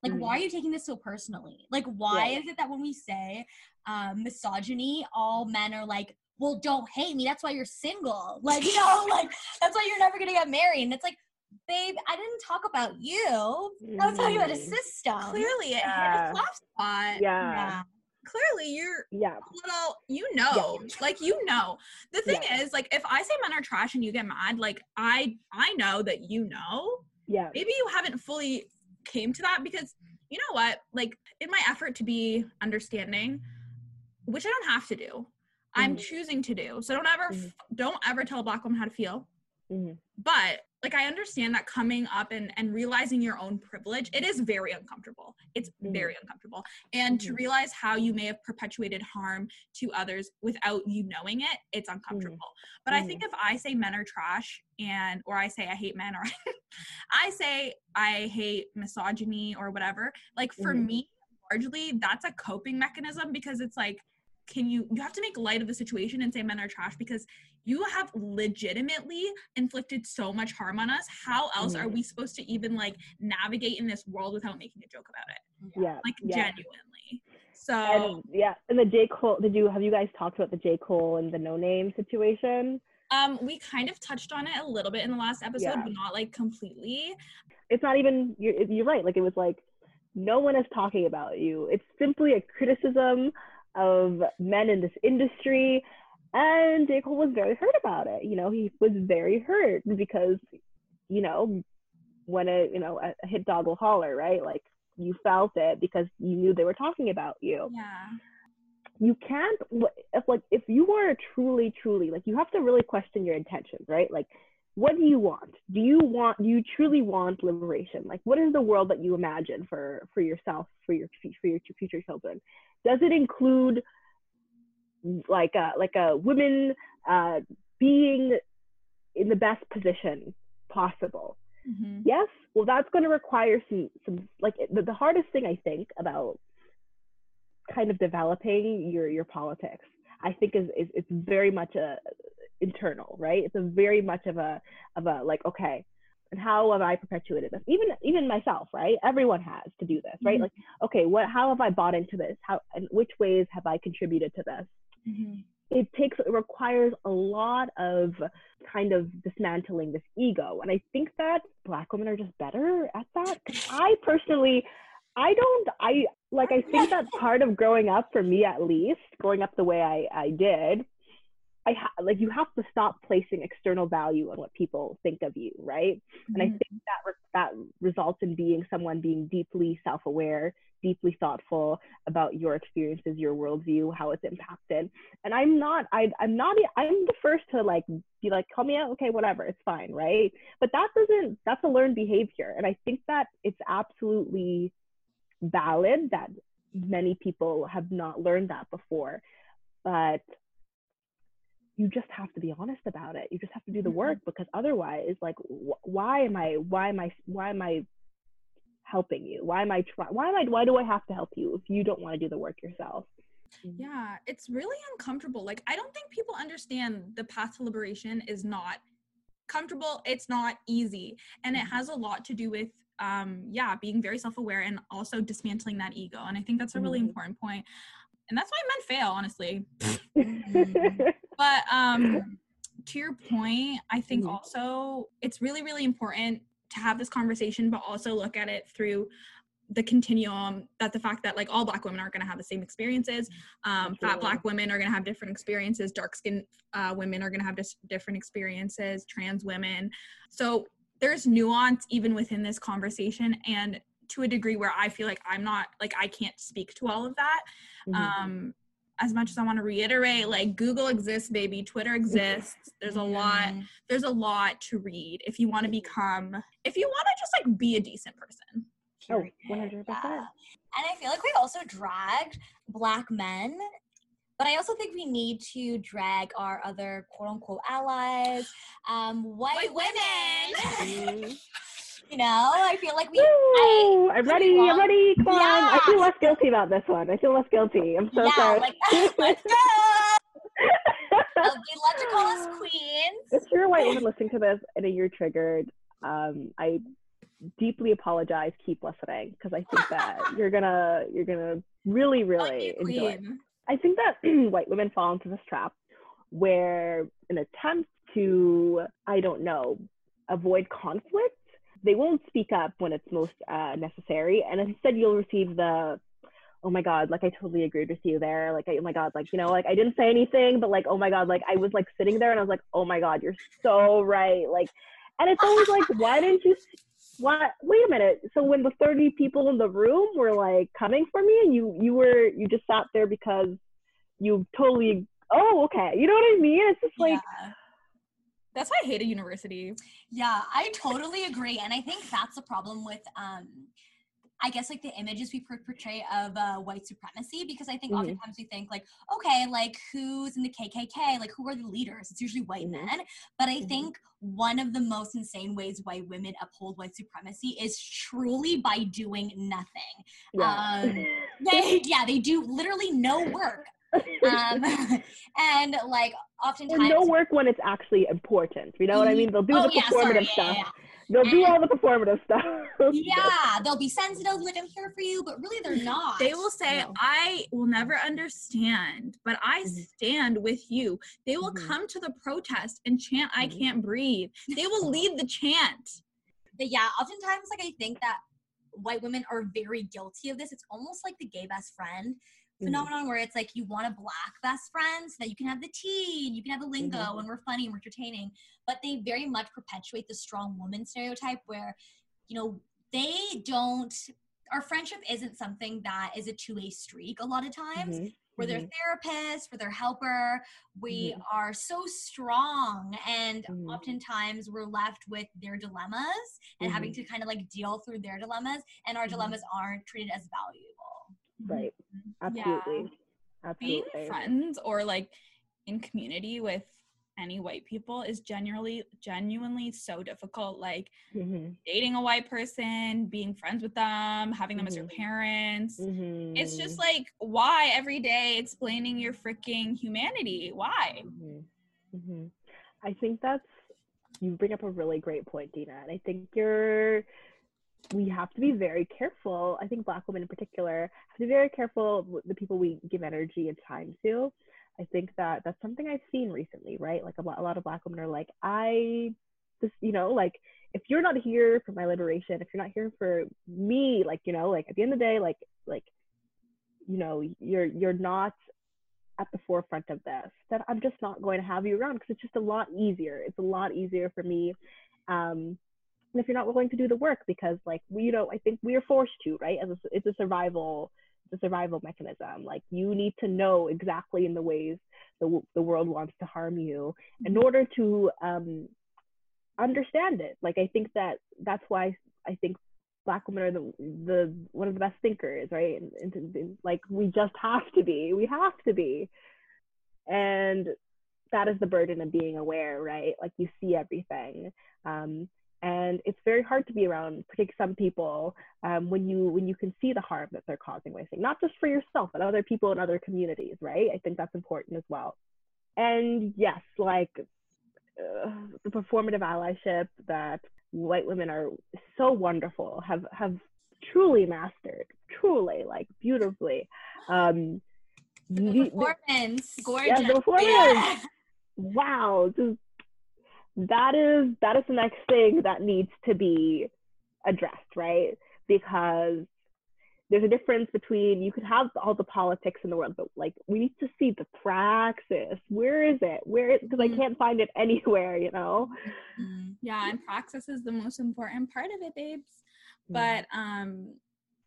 Like, Mhm. why are you taking this so personally? Like, why Right. is it that when we say um, misogyny, all men are like, well, don't hate me. That's why you're single. [laughs] Like, you know, like, that's why you're never going to get married. And it's like, babe, I didn't talk about you. I was talking about a Mhm. system. Clearly, it hit a soft spot. Yeah, Yeah. Clearly, you're yeah, a little, you know, like you know. The thing Yeah. is, like, if I say men are trash and you get mad, like, I, I know that you know. yeah. Maybe you haven't fully came to that because you know what? Like, in my effort to be understanding, which I don't have to do, I'm Mhm. choosing to do. So don't ever, Mhm. don't ever tell a black woman how to feel. Mhm. but like i understand that coming up and and realizing your own privilege it is very uncomfortable. It's Mhm. very uncomfortable. And to Mhm. realize how you may have perpetuated harm to others without you knowing it it's uncomfortable. But i think if i say men are trash and or i say i hate men or [laughs] i say i hate misogyny or whatever like for me largely that's a coping mechanism because it's like can you you have to make light of the situation and say men are trash because you have legitimately inflicted so much harm on us how else are Mhm. we supposed to even like navigate in this world without making a joke about it Yeah, like yeah. genuinely so And yeah, and the J Cole. Did you have you guys talked about the J Cole and the Noname situation? um we kind of touched on it a little bit in the last episode Yeah. but not like completely It's not even. You're, you're right. Like it was like no one is talking about you. It's simply a criticism of men in this industry. And J. Cole was very hurt about it. You know, he was very hurt because, you know, when a you know a, hit dog will holler, right? Like you felt it because you knew they were talking about you. yeah You can't if like if you are truly truly like you have to really question your intentions, right? Like what do you want? Do you want do you truly want liberation? Like what is the world that you imagine for for yourself, for your for your future children? Does it include like a like a women uh, being in the best position possible? Mhm. Yes. Well, that's going to require some some like the, the hardest thing I think about kind of developing your your politics. I think is is it's very much a internal, right? It's a very much of a of a like okay, and how have I perpetuated this? Even even myself, right? Everyone has to do this, right? Mhm. Like okay, what how have I bought into this? How and which ways have I contributed to this? Mhm. it takes it requires a lot of kind of dismantling this ego and i think that black women are just better at that. i personally i don't i like i think that part of growing up for me at least growing up the way i i did i ha- like you have to stop placing external value on what people think of you right and I Mhm. think that re- that results in being someone being deeply self-aware, deeply thoughtful about your experiences, your worldview, how it's impacted. And I'm not, I, I'm not, I'm the first to like be like, call me out, okay, whatever, it's fine, right? But that doesn't, that's a learned behavior, and I think that it's absolutely valid that many people have not learned that before, but you just have to be honest about it. You just have to do the Mhm. work because otherwise, like, wh- why am I, why am I, why am I helping you? Why am I trying? Why am I? Why do I have to help you if you don't want to do the work yourself? Yeah, it's really uncomfortable. Like, I don't think people understand the path to liberation is not comfortable, it's not easy. And it has a lot to do with, um, yeah, being very self aware and also dismantling that ego. And I think that's a really Mhm. important point. And that's why men fail, honestly. Mm-hmm. [laughs] But um, to your point, I think Mhm. also it's really, really important to have this conversation, but also look at it through the continuum that the fact that like all black women aren't going to have the same experiences um, fat black women are going to have different experiences dark skinned uh, women are going to have dis- different experiences trans women so there's nuance even within this conversation and to a degree where i feel like i'm not like i can't speak to all of that Mhm. um as much as I want to reiterate, like Google exists, baby, Twitter exists. There's a lot, Mm. there's a lot to read if you want to become, if you want to just like be a decent person. Oh, 100%. Yeah. And I feel like we've also dragged black men, but I also think we need to drag our other quote unquote allies, um, white, White women. women. [laughs] [laughs] [laughs] You know, I feel like we. I, Woo! I'm ready. wrong. I'm ready. Come on. I feel less guilty about this one. I feel less guilty. I'm so yeah, sorry. like [laughs] let's go. Uh, [laughs] They love to call us queens. if you're a white woman listening to this and you're triggered, um, I deeply apologize. Keep listening because I think that [laughs] you're gonna you're gonna really really enjoy. it. I think that [clears throat] white women fall into this trap where an attempt to I don't know avoid conflict, they won't speak up when it's most uh, necessary, and instead you'll receive the oh my god like i totally agreed with you there. Like oh my god like you know like i didn't say anything but like oh my god like i was like sitting there and i was like oh my god you're so right. Like and it's always like why didn't you what wait a minute. So when the 30 people in the room were like coming for me and you you were you just sat there because you totally oh okay. You know what i mean? It's just like yeah. That's why I hated university. Yeah, I totally agree, and I think that's the problem with um, I guess like the images we portray of uh, white supremacy because I think Mhm. oftentimes we think like okay, like who's in the KKK, like who are the leaders? It's usually white Mhm. men, but I Mhm. think one of the most insane ways white women uphold white supremacy is truly by doing nothing. yeah Um, [laughs] They yeah, they do literally no work, um, [laughs] and like or oftentimes no work when it's actually important you know what i mean they'll do Oh the yeah, performative sorry, yeah, stuff yeah, they'll do all the performative stuff yeah, they'll be sensitive, like I'm here for you, but really they're [laughs] not. They will say, No. I will never understand, but I Mhm. stand with you. They will Mhm. come to the protest and chant, I Mhm. can't breathe. They will [laughs] lead the chant. but yeah, oftentimes like I think that white women are very guilty of this. It's almost like the gay best friend. Phenomenon where it's like you want a black best friend so that you can have the tea and you can have the lingo Mhm. and we're funny and we're entertaining. But they very much perpetuate the strong woman stereotype where, you know, they don't our friendship isn't something that is a two-way streak a lot of times. Mhm. we're their therapist, we're their helper. We Mhm. are so strong, and Mhm. oftentimes we're left with their dilemmas and having to kind of like deal through their dilemmas, and our dilemmas aren't treated as valuable. Right Yeah. absolutely Being friends or like in community with any white people is genuinely genuinely so difficult. Like Mhm. dating a white person, being friends with them, having them as your Mhm. parents. It's Mhm. just like why every day explaining your freaking humanity? Why? I think that's you bring up a really great point, Dina, and I think you're. We have to be very careful. I think Black women in particular have to be very careful with the people we give energy and time to. I think that that's something I've seen recently, right? Like a lot, a lot of Black women are like, I, just you know, like if you're not here for my liberation, if you're not here for me, like you know, like at the end of the day, like like, you know, you're you're not at the forefront of this, then I'm just not going to have you around because it's just a lot easier. It's a lot easier for me. Um, if you're not willing to do the work, because like we, you know, I think we are forced to, right? As a, it's a survival, it's a survival mechanism. Like you need to know exactly in the ways the the world wants to harm you in order to um, understand it. Like I think that that's why I think black women are the the one of the best thinkers, right? And, and, and like we just have to be. We have to be. And that is the burden of being aware, right? Like you see everything. Um, and it's very hard to be around particularly some people um, when you when you can see the harm that they're causing think not just for yourself but other people in other communities right? I think that's important as well. And yes like uh, the performative allyship that white women are so wonderful have have truly mastered truly like beautifully. Um the- performance, gorgeous. yeah, the performance. Yeah. [laughs] wow. Just that is that is the next thing that needs to be addressed right because there's a difference between you could have all the politics in the world but like we need to see the praxis where is it where because i Mhm. can't find it [laughs] anywhere you know Mm. Yeah, and praxis is the most important part of it, babes. But um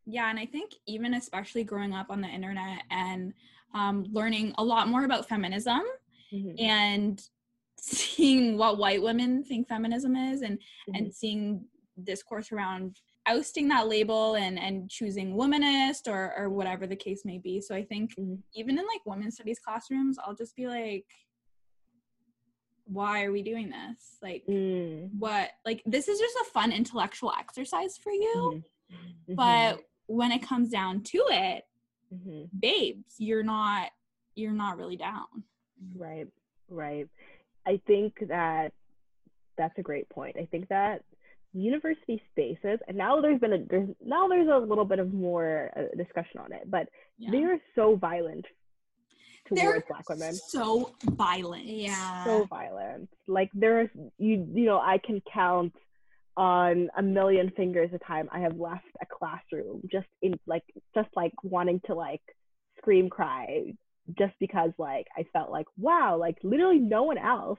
yeah, and I think even especially growing up on the internet and um, learning a lot more about feminism Mhm. and seeing what white women think feminism is and Mhm. and seeing discourse around ousting that label and and choosing womanist or or whatever the case may be so i think Mhm. even in like women's studies classrooms i'll just be like why are we doing this like Mm. what like this is just a fun intellectual exercise for you Mhm. but when it comes down to it Mhm. babes you're not you're not really down Right, right. I think that that's a great point. I think that university spaces, and now there's been a there's now there's a little bit of more uh, discussion on it, but yeah. they are so violent towards they're black women. so violent Yeah. So violent. Like there's you you know I can count on a million fingers a time I have left a classroom just in like just like wanting to like scream cry just because like I felt like wow like literally no one else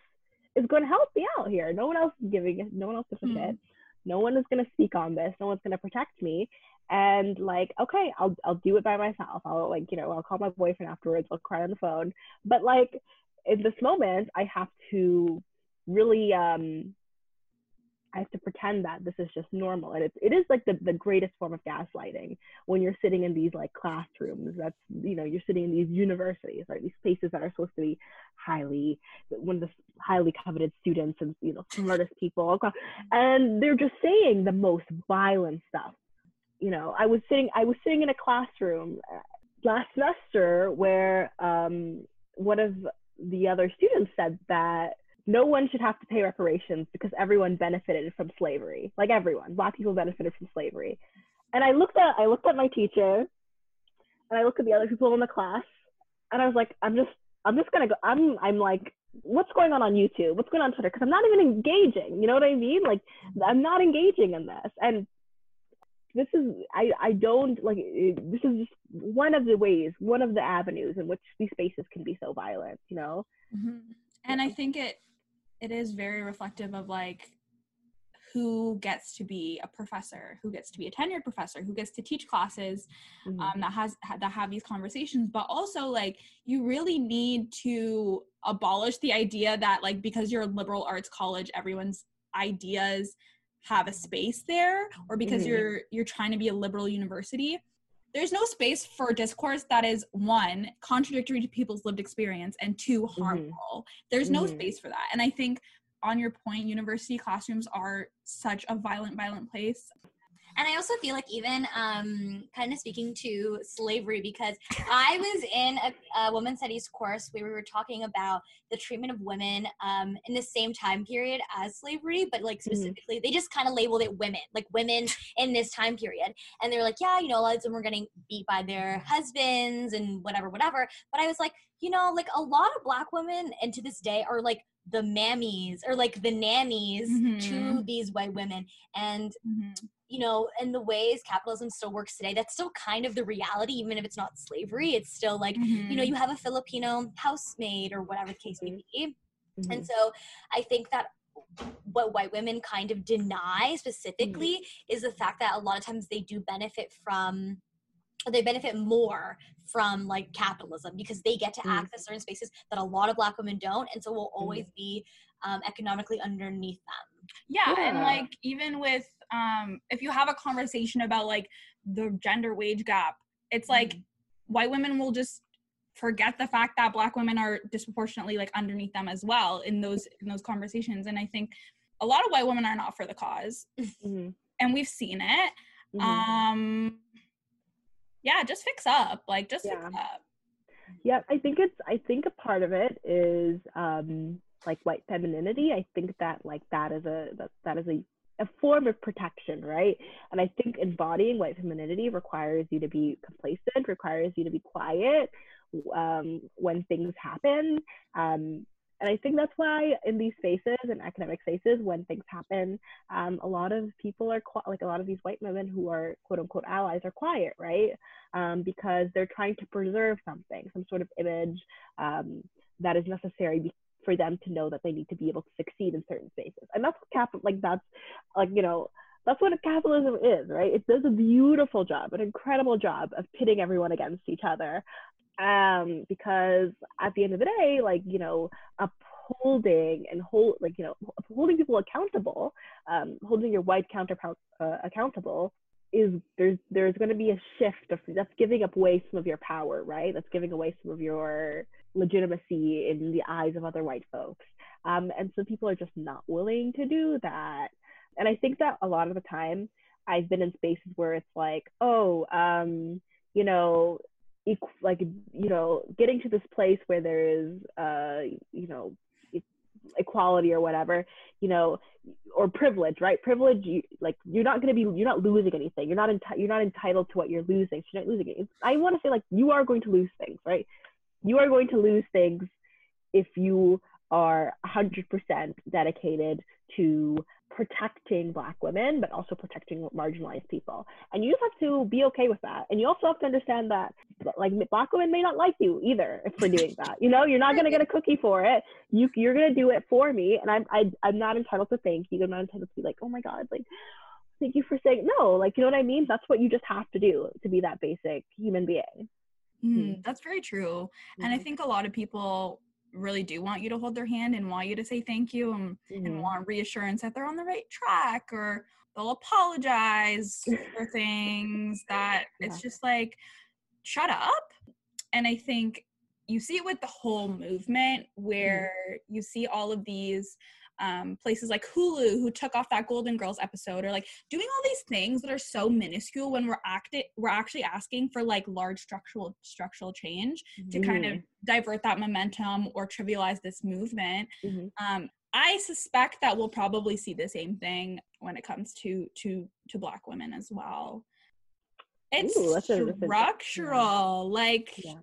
is going to help me out here. No one else is giving no one else gives a Mhm. shit. No one is going to speak on this. No one's going to protect me. And like okay I'll I'll do it by myself. I'll like you know I'll call my boyfriend afterwards. I'll cry on the phone. But like in this moment I have to really um I have to pretend that this is just normal. And it's, it is like the, the greatest form of gaslighting when you're sitting in these like classrooms. That's, you know, you're sitting in these universities, right? These places that are supposed to be highly, one of the highly coveted students and, you know, smartest people. And they're just saying the most violent stuff. You know, I was sitting, I was sitting in a classroom uh, last semester where um, one of the other students said that no one should have to pay reparations because everyone benefited from slavery. Like everyone, black people benefited from slavery. And I looked at I looked at my teacher and I looked at the other people in the class and I was like, I'm just I'm just gonna go I'm I'm like what's going on on YouTube? What's going on on Twitter? Because I'm not even engaging. You know what I mean? Like I'm not engaging in this. And this is I I don't like this is just one of the ways, one of the avenues in which these spaces can be so violent. You know? Mm-hmm. and i think it it is very reflective of like who gets to be a professor who gets to be a tenured professor who gets to teach classes Mhm. um, that has that have these conversations but also like you really need to abolish the idea that like because you're a liberal arts college everyone's ideas have a space there or because Mhm. you're you're trying to be a liberal university there's no space for discourse that is one contradictory to people's lived experience and two harmful. There's no Mhm. space for that. And i think on your point university classrooms are such a violent violent place And I also feel like even um, kind of speaking to slavery because I was in a, a women's studies course where we were talking about the treatment of women um, in the same time period as slavery, but like specifically, they just kind of labeled it women, like women in this time period. And they were like, yeah, you know, a lot of them were getting beat by their husbands and whatever, whatever. But I was like, you know, like a lot of black women, and to this day, are like the mammies or like the nannies to Mhm. these white women. And mm-hmm. You know, and the ways capitalism still works today, that's still kind of the reality, even if it's not slavery. It's still like, you know, you have a Filipino housemaid or whatever the case may be. Mhm. And so I think that what white women kind of deny specifically is the fact that a lot of times they do benefit from they benefit more from like capitalism because they get to Mm. access certain spaces that a lot of black women don't and so will always be um, economically underneath them yeah, and like even with um if you have a conversation about like the gender wage gap it's like white women will just forget the fact that black women are disproportionately like underneath them as well in those in those conversations and i think a lot of white women are not for the cause Mhm. and we've seen it. Mhm. um yeah just fix up like just fix up. Yeah, I think it's I think a part of it is um like white femininity. I think that like that is a that, that is a a form of protection, right? And I think embodying white femininity requires you to be complacent, requires you to be quiet um, when things happen. Um, and I think that's why in these spaces and academic spaces, when things happen, um, a lot of people are qui- like a lot of these white women who are quote unquote allies are quiet, right? Um, because they're trying to preserve something, some sort of image um, that is necessary for them to know that they need to be able to succeed in certain spaces. And that's what cap- like that's like you know that's what capitalism is, right? It does a beautiful job, an incredible job of pitting everyone against each other. um, because at the end of the day, like you know, upholding and hold like you know holding people accountable, um, holding your white counterpart uh, accountable is there's there's going to be a shift of that's giving up away some of your power, right? That's giving away some of your legitimacy in the eyes of other white folks. Um, and so people are just not willing to do that. And I think that a lot of the time I've been in spaces where it's like, oh, um, you know, like you know, getting to this place where there is, uh, you know, equality or whatever, you know, or privilege, right? Privilege, you, like you're not going to be, you're not losing anything. You're not enti- you're not entitled to what you're losing. So you're not losing it. I want to say like you are going to lose things, right? You are going to lose things if you are 100% dedicated to protecting black women but also protecting marginalized people. And you just have to be okay with that. And you also have to understand that like black women may not like you either for doing that. You know you're not going to get a cookie for it. You you're going to do it for me. And i'm I, i am not entitled to thank you. I'm not entitled to be like oh my god like thank you for saying no like you know what i mean? That's what you just have to do to be that basic human being mm, that's very true mm-hmm. and i mm-hmm. think a lot of people really do want you to hold their hand and want you to say thank you and, mm-hmm. and want reassurance that they're on the right track or they'll apologize for things that [laughs] yeah. it's just like shut up and i think you see it with the whole movement mm-hmm. where mm-hmm. you see all of these um, places like Hulu who took off that Golden Girls episode or like doing all these things that are so minuscule when we're acting we're actually asking for like large structural structural change mm-hmm. to kind of mm-hmm. divert that momentum or trivialize this movement. Mm-hmm. Um, I suspect that we'll probably see the same thing when it comes to to to black women as well. It's Ooh, that's a, that's structural, yeah. like yeah.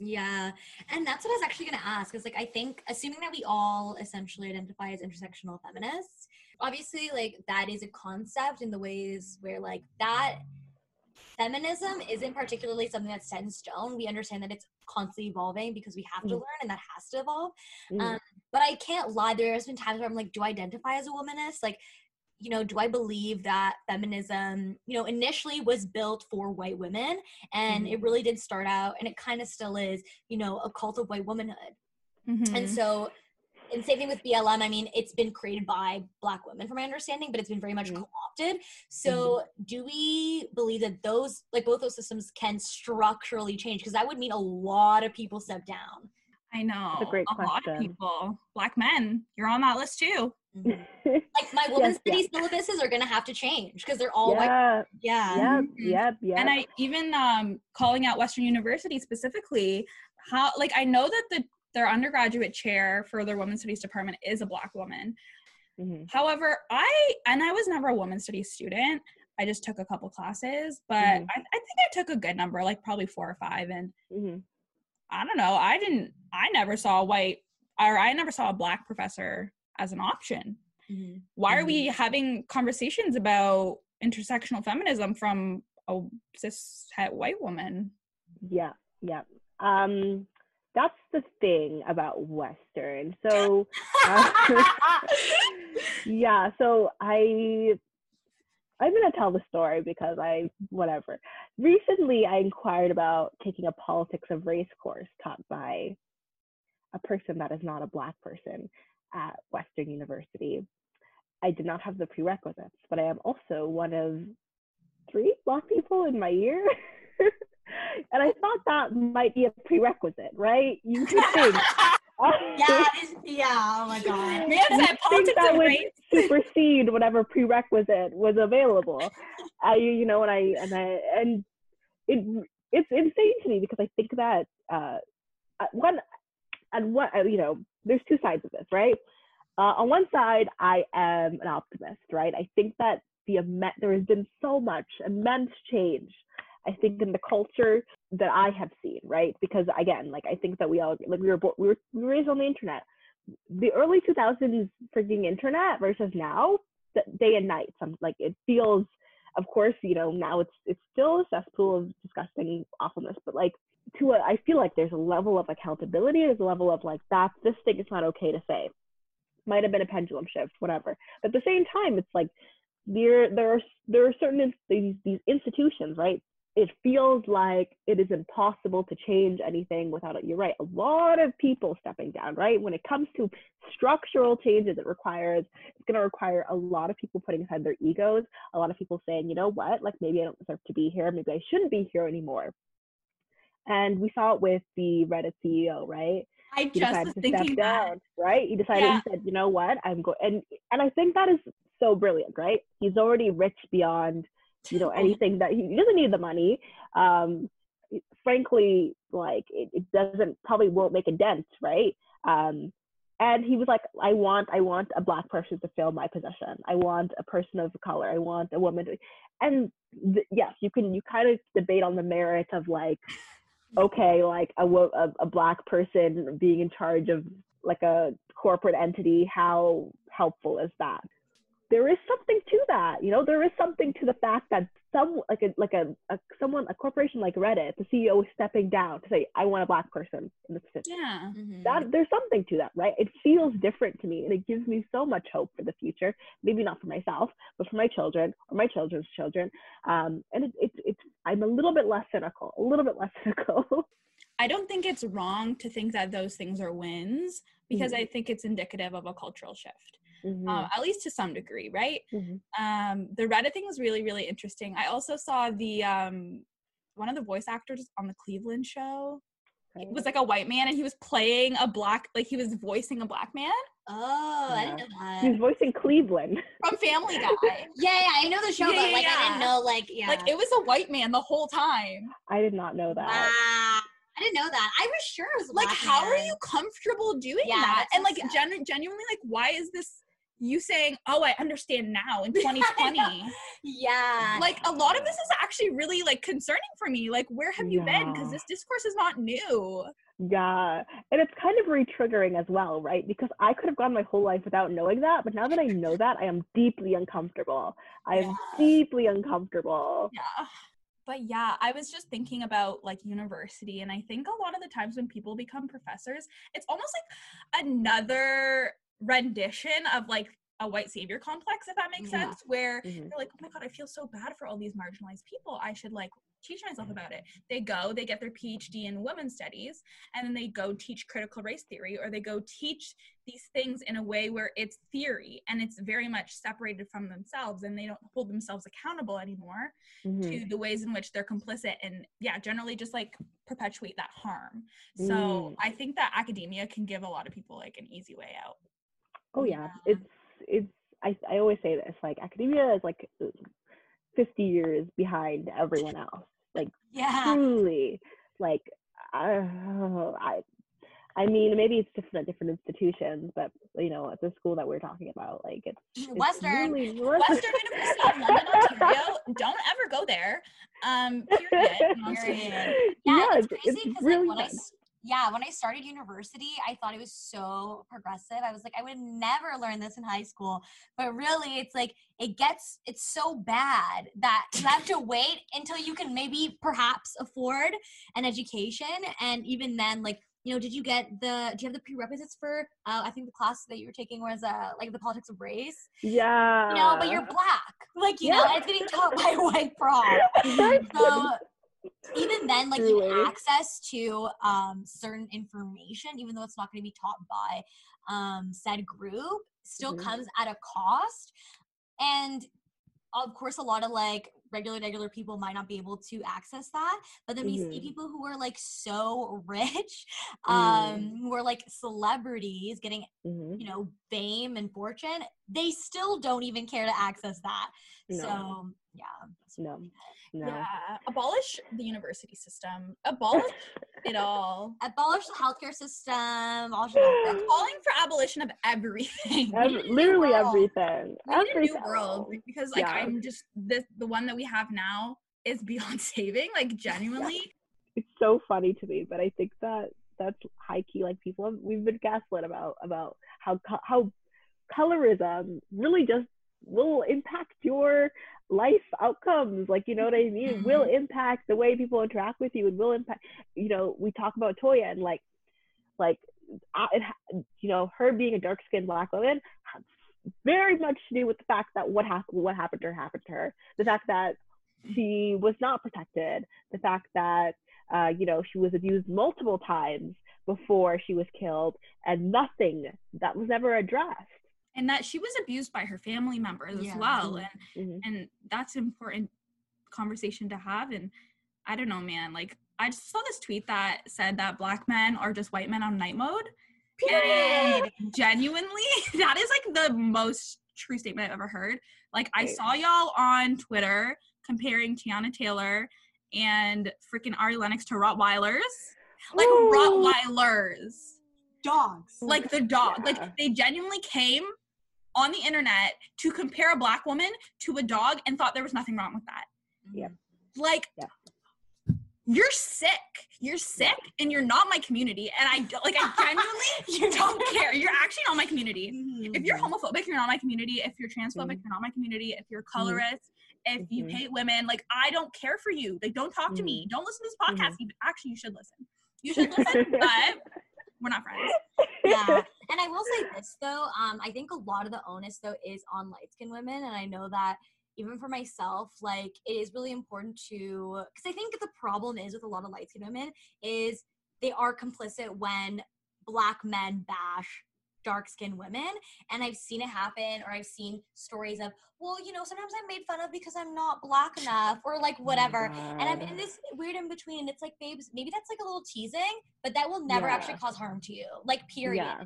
Yeah. And that's what I was actually going to ask is like, I think, assuming that we all essentially identify as intersectional feminists, obviously, like, that is a concept in the ways where, like, that feminism isn't particularly something that's set in stone. We understand that it's constantly evolving because we have to mm. learn and that has to evolve. Mm. Um, but I can't lie. There has been times where I'm like, do I identify as a womanist? Like, you know, do I believe that feminism, you know, initially was built for white women and mm-hmm. it really did start out and it kind of still is, you know, a cult of white womanhood. Mm-hmm. And so, and same thing with BLM, I mean, it's been created by black women from my understanding, but it's been very much mm-hmm. co-opted. So mm-hmm. do we believe that those, like both those systems can structurally change? Because that would mean a lot of people step down. I know. That's a great a question. lot of people, black men, you're on that list too. Mm-hmm. like my [laughs] women's yes, studies yeah. syllabuses are gonna have to change because they're all yeah. like yeah yep mm-hmm. yep yep and i even um calling out western university specifically how like i know that the their undergraduate chair for their women's studies department is a black woman mm-hmm. however i and i was never a women's studies student i just took a couple classes but mm-hmm. I, I, think i took a good number like probably four or five and mm-hmm. i don't know i didn't i never saw a white or i never saw a black professor as an option. Mm-hmm. Why are we mm-hmm. having conversations about intersectional feminism from a cis het white woman? Yeah, yeah. Um, that's the thing about Western. So, [laughs] uh, [laughs] yeah. So I I'm going to tell the story because I, whatever. Recently, I inquired about taking a politics of race course taught by a person that is not a Black person at Western University. I did not have the prerequisites, but I am also one of three Black people in my year. [laughs] and I thought that might be a prerequisite, right? You could think. [laughs] yeah, [laughs] yeah. Oh my god. Man said politics that would race. supersede whatever prerequisite was available. I, you know, and I and I and it it's insane to me because I think that uh, one and what you know there's two sides of this, right? Uh, on one side, I am an optimist, right? I think that the there has been so much immense change. I think in the culture that I have seen, right? Because again, like I think that we all like we were we were, we were raised on the internet. The early 2000s freaking internet versus now, day and night. Some like it feels, of course, you know now it's it's still a cesspool of disgusting awfulness, but like to a, I feel like there's a level of accountability. There's a level of like that this thing is not okay to say. Might have been a pendulum shift, whatever. But at the same time, it's like there there are there are certain these these institutions, right? it feels like it is impossible to change anything without it. You're right. A lot of people stepping down, right? When it comes to structural changes, it requires, it's going to require a lot of people putting aside their egos, a lot of people saying, you know what, like maybe I don't deserve to be here. Maybe I shouldn't be here anymore. And we saw it with the Reddit CEO, right? I He just was thinking that. down, right? He decided, Yeah. he said, you know what, I'm going, and, and I think that is so brilliant, right? He's already rich beyond you know anything that he, he doesn't need the money um frankly like it, it doesn't probably won't make a dent right um and he was like i want i want a black person to fill my position i want a person of color i want a woman to and th- yes you can you kind of debate on the merit of like okay like a, a, a black person being in charge of like a corporate entity how helpful is that there is something to that you know? There is something to the fact that some like a like a, a someone a corporation like reddit the ceo is stepping down to say i want a black person in this position. Yeah. Mhm. that there's something to that right? It feels different to me and it gives me so much hope for the future. Maybe not for myself but for my children or my children's children. Um and it, it's it's i'm a little bit less cynical a little bit less [laughs] cynical. I don't think it's wrong to think that those things are wins because Mhm. I think it's indicative of a cultural shift, Mhm, uh, at least to some degree, right? mhm. Um, the Reddit thing was really, really interesting. I also saw the um, one of the voice actors on the Cleveland show. It was like a white man, and he was playing a black, like he was voicing a black man Oh, I didn't know that. he's voicing cleveland from Family [laughs] Guy. Yeah, yeah, I know the show, Yeah, but like yeah, I didn't know like yeah. Like it was a white man the whole time. i did not know that Wow. I didn't know that. I was sure it was a Like, black how are you comfortable doing Yeah, that? And like, sad. genu- genuinely, like, why is this you saying, "Oh, I understand now" in [laughs] 2020? Yeah. like, a lot of this is actually really like concerning for me. Like, where have you been? Because this discourse is not new. Yeah, and it's kind of re-triggering as well, right? Because I could have gone my whole life without knowing that, but now that I know that, I am deeply uncomfortable. I am Yeah. deeply uncomfortable. Yeah. But yeah, I was just thinking about like university, and I think a lot of the times when people become professors, it's almost like another rendition of like a white savior complex, if that makes Yeah. sense, where Mhm. they're like, oh my god, I feel so bad for all these marginalized people. I should like teach myself about it. They go, they get their PhD in women's studies, and then they go teach critical race theory, or they go teach these things in a way where it's theory and it's very much separated from themselves, and they don't hold themselves accountable anymore Mhm. to the ways in which they're complicit and yeah generally just like perpetuate that harm so Mm. i think that academia can give a lot of people like an easy way out Oh yeah, Yeah. it's it's. I I always say this, like academia is like fifty years behind everyone else. Like yeah. truly, like I, I, I mean, maybe it's different at different institutions, but you know, at the school that we're talking about, like it's, it's Western. really western university of london ontario don't ever go there um period. [laughs] Period. yeah, Yeah, it's, it's crazy because really like when I yeah when I started university, I thought it was so progressive. I was like, I would never learn this in high school, but really, it's like it gets it's so bad that you have to wait until you can maybe perhaps afford an education, and even then, like. You know, did you get the? Do you have the prerequisites for? Uh, I think the class that you were taking was uh, like the politics of race. Yeah. You know, but you're black. Like you know, Yeah. and it's getting taught by a [laughs] white prof. [laughs] So even then, like Truly. access to um, certain information, even though it's not going to be taught by um, said group, still Mhm. comes at a cost. And of course, a lot of like regular, regular people might not be able to access that. But then we see Mhm. people who are like so rich, [laughs] Mm. um, who are like celebrities getting Mhm. you know fame and fortune. They still don't even care to access that. No. So yeah. No. No. yeah abolish the university system abolish [laughs] it all abolish the healthcare system. Abolish [gasps] I'm the- calling for abolition of everything Ev- We need a new literally world. everything. we need a new world because like Yeah. i'm just this the one that we have now is beyond [laughs] saving like genuinely It's so funny to me, but I think that that's high key. Like people have, we've been gaslit about about how how colorism really just will impact your life outcomes. Like you know what I mean? It will impact the way people interact with you. It will impact. You know, we talk about Toyin and like like uh, it, you know her being a dark skinned black woman very much to do with the fact that what happened what happened to her happened to her. The fact that she was not protected. The fact that uh, you know she was abused multiple times before she was killed, and nothing that was never addressed. And that she was abused by her family members Yeah. as well and Mhm. and that's important conversation to have and i don't know man like i just saw this tweet that said that black men are just white men on night mode and [laughs] genuinely [laughs] that is like the most true statement i've ever heard like i saw y'all on twitter comparing teyana taylor and freaking ari lennox to rottweilers like Ooh. rottweilers Dogs. like the dog Yeah. like they genuinely came on the internet to compare a black woman to a dog and thought there was nothing wrong with that. Mm-hmm. Yeah. like Yeah. you're sick. You're sick and you're not my community. And i like i [laughs] genuinely don't care. You're actually not my community. Mm-hmm. If you're homophobic you're not my community. If you're transphobic Mhm. you're not my community. If you're mm-hmm. colorist if you Mhm. hate women like i don't care for you. Like don't talk to me. Don't listen to this podcast. Actually you should listen. You should listen [laughs] but we're not friends [laughs] yeah. And I will say this though, um, I think a lot of the onus though is on light skinned women, and I know that even for myself, like it is really important to because I think the problem is with a lot of light skinned women is they are complicit when black men bash dark skinned women and i've seen it happen or i've seen stories of well you know sometimes i'm made fun of because i'm not black enough or like whatever and I'm in this weird in between, and it's like, babes, maybe that's like a little teasing, but that will never Yeah. actually cause harm to you, like period. Yeah.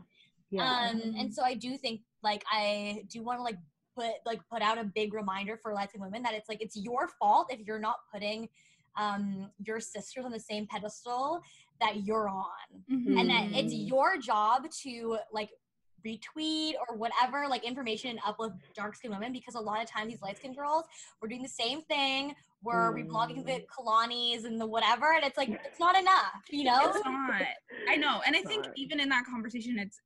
Yeah. Um, and so I do think like I do want to like put like put out a big reminder for Latin women that it's like it's your fault if you're not putting um your sisters on the same pedestal that you're on, and that it's Mm. your job to like retweet or whatever like information and uplift dark skinned women because a lot of times these light skinned girls we're doing the same thing we're reblogging the Mm. Kehlani's and the whatever and it's like it's not enough you know It's not. I know. And I think even in that conversation, it's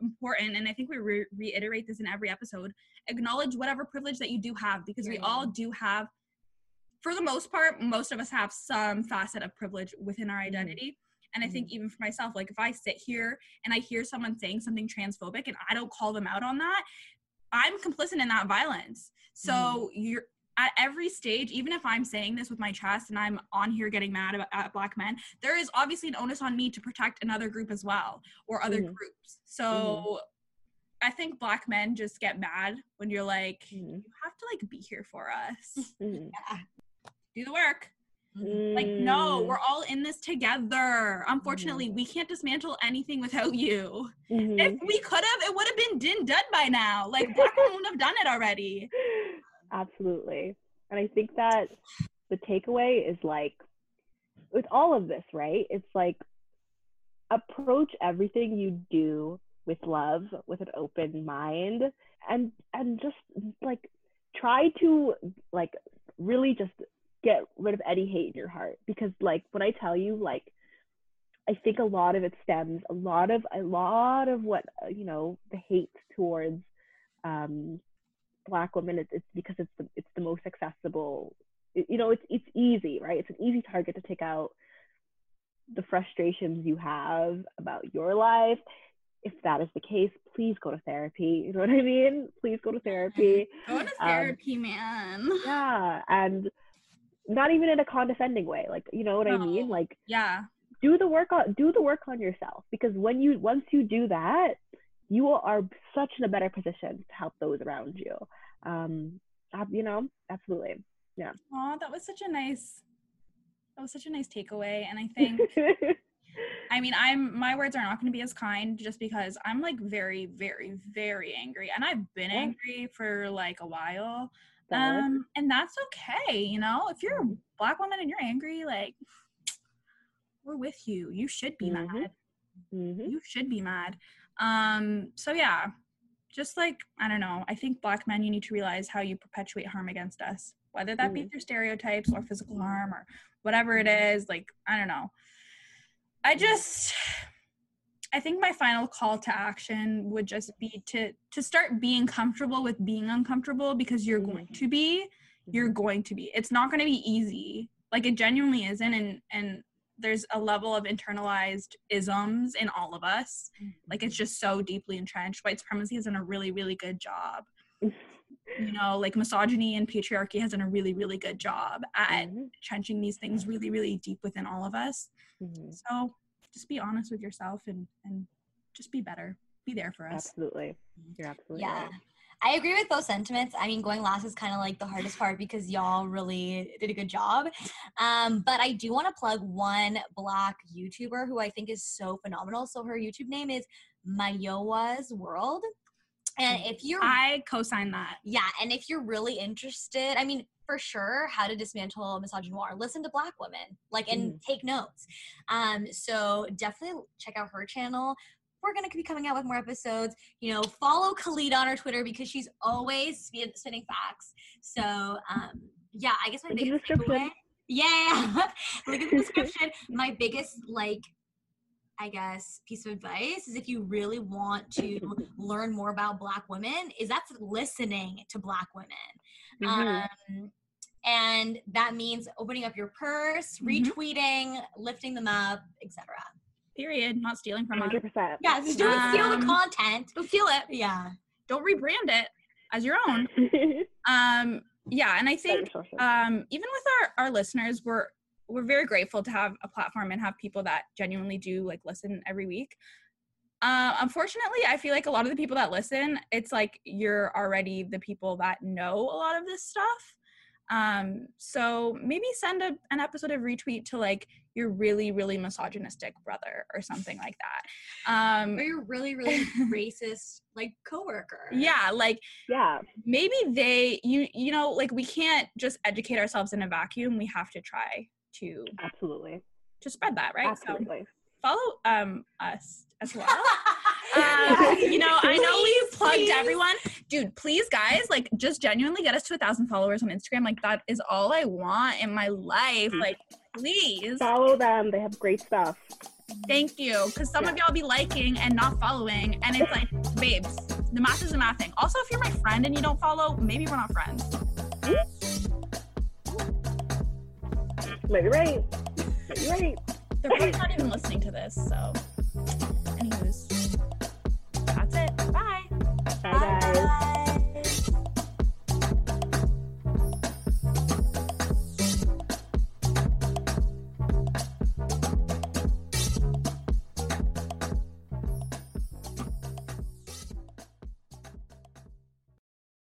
important. And I think we re- reiterate this in every episode acknowledge whatever privilege that you do have because we all do have, for the most part, most of us have some facet of privilege within our identity. And I think even for myself, like if I sit here and I hear someone saying something transphobic and I don't call them out on that, I'm complicit in that violence. So you're at every stage, even if I'm saying this with my chest and I'm on here getting mad about, at black men, there is obviously an onus on me to protect another group as well or other Mhm. groups. So I think black men just get mad when you're like, Mhm. you have to like be here for us. [laughs] Mhm. Do the work. Like, no, Mm. we're all in this together. Unfortunately, Mm-hmm. we can't dismantle anything without you. Mhm. If we could have, it would have been din done by now. Like black would have done it already. [laughs] Absolutely. And I think that the takeaway is like, with all of this, right? It's like, approach everything you do with love, with an open mind, and and just like try to like really just get rid of any hate in your heart. Because like when I tell you like I think a lot of it stems a lot of a lot of what uh, you know the hate towards um black women it's, it's because it's the it's the most accessible you know it's it's easy right? It's an easy target to take out the frustrations you have about your life. If that is the case please go to therapy. [laughs] You know what i mean? Please go to therapy. [laughs] Go to Um, therapy, man. yeah and not even in a condescending way like you know what i mean like Yeah. do the work on do the work on yourself because when you once you do that you are such in a better position to help those around you um you know absolutely yeah Oh, that was such a nice that was such a nice takeaway. And I think [laughs] I mean I'm my words are not gonna be as kind just because I'm like very, very, very angry. And I've been Yeah. angry for like a while. Um, and that's okay, you know. If you're a Mhm. black woman and you're angry, like [sniffs] we're with you. You should be Mhm. mad. Mhm. You should be mad. Um, so yeah, just like I don't know, I think black men you need to realize how you perpetuate harm against us, whether that be Mhm. through stereotypes or physical harm or whatever it is. Like I don't know. I just I think my final call to action would just be to to start being comfortable with being uncomfortable because you're going mm-hmm. to be you're mm-hmm. going to be. It's not going to be easy. Like it genuinely isn't and and there's a level of internalized isms in all of us. Mm-hmm. Like it's just so deeply entrenched. White supremacy has done a really really good job. [laughs] You know, like misogyny and patriarchy has done a really, really good job at entrenching these things really, really deep within all of us. So just be honest with yourself and and just be better. Be there for us. Absolutely. You're absolutely Yeah. right. I agree with those sentiments. I mean, going last is kind of like the hardest part because y'all really did a good job. Um, but I do want to plug one black YouTuber who I think is so phenomenal. So her YouTube name is Mayowa's World. And if you're I co-sign that. yeah, and if you're really interested, I mean, for sure, how to dismantle misogynoir. Listen to Black women, like, and take notes. Um, so definitely check out her channel. We're gonna be coming out with more episodes. You know, follow Khalid on her Twitter because she's always spin- spinning facts. So, um, yeah, I guess my biggest takeaway. Yeah, look at the description. My biggest like I guess, piece of advice is if you really want to [laughs] learn more about Black women, is that's listening to Black women. Mhm. Um, and that means opening up your purse, Mhm. retweeting, lifting them up, etc. Period. Not stealing from us. 100%. Yeah, just don't steal the Um, content. Go steal it. Yeah. Don't rebrand it as your own. [laughs] Um, yeah, and I think um, even with our our listeners, we're we're very grateful to have a platform and have people that genuinely do like listen every week. Uh, unfortunately, I feel like a lot of the people that listen, it's like you're already the people that know a lot of this stuff. Um, so maybe send a, an episode of retweet to like your really, really misogynistic brother or something like that. Um, Or your really, [laughs] really racist like coworker. yeah, like yeah. maybe they you you know like we can't just educate ourselves in a vacuum we have to try to Absolutely. to spread that right so Absolutely. follow um us as well [laughs] uh, you know i know we plugged please. everyone dude please guys like just genuinely get us to a thousand followers on instagram like that is all i want in my life like please Follow them. They have great stuff. thank you because some of y'all be liking and not following and it's like babes the math is the math thing also if you're my friend and you don't follow maybe we're not friends Maybe right. Maybe right. they're probably not even listening to this so anyways Bye. Bye.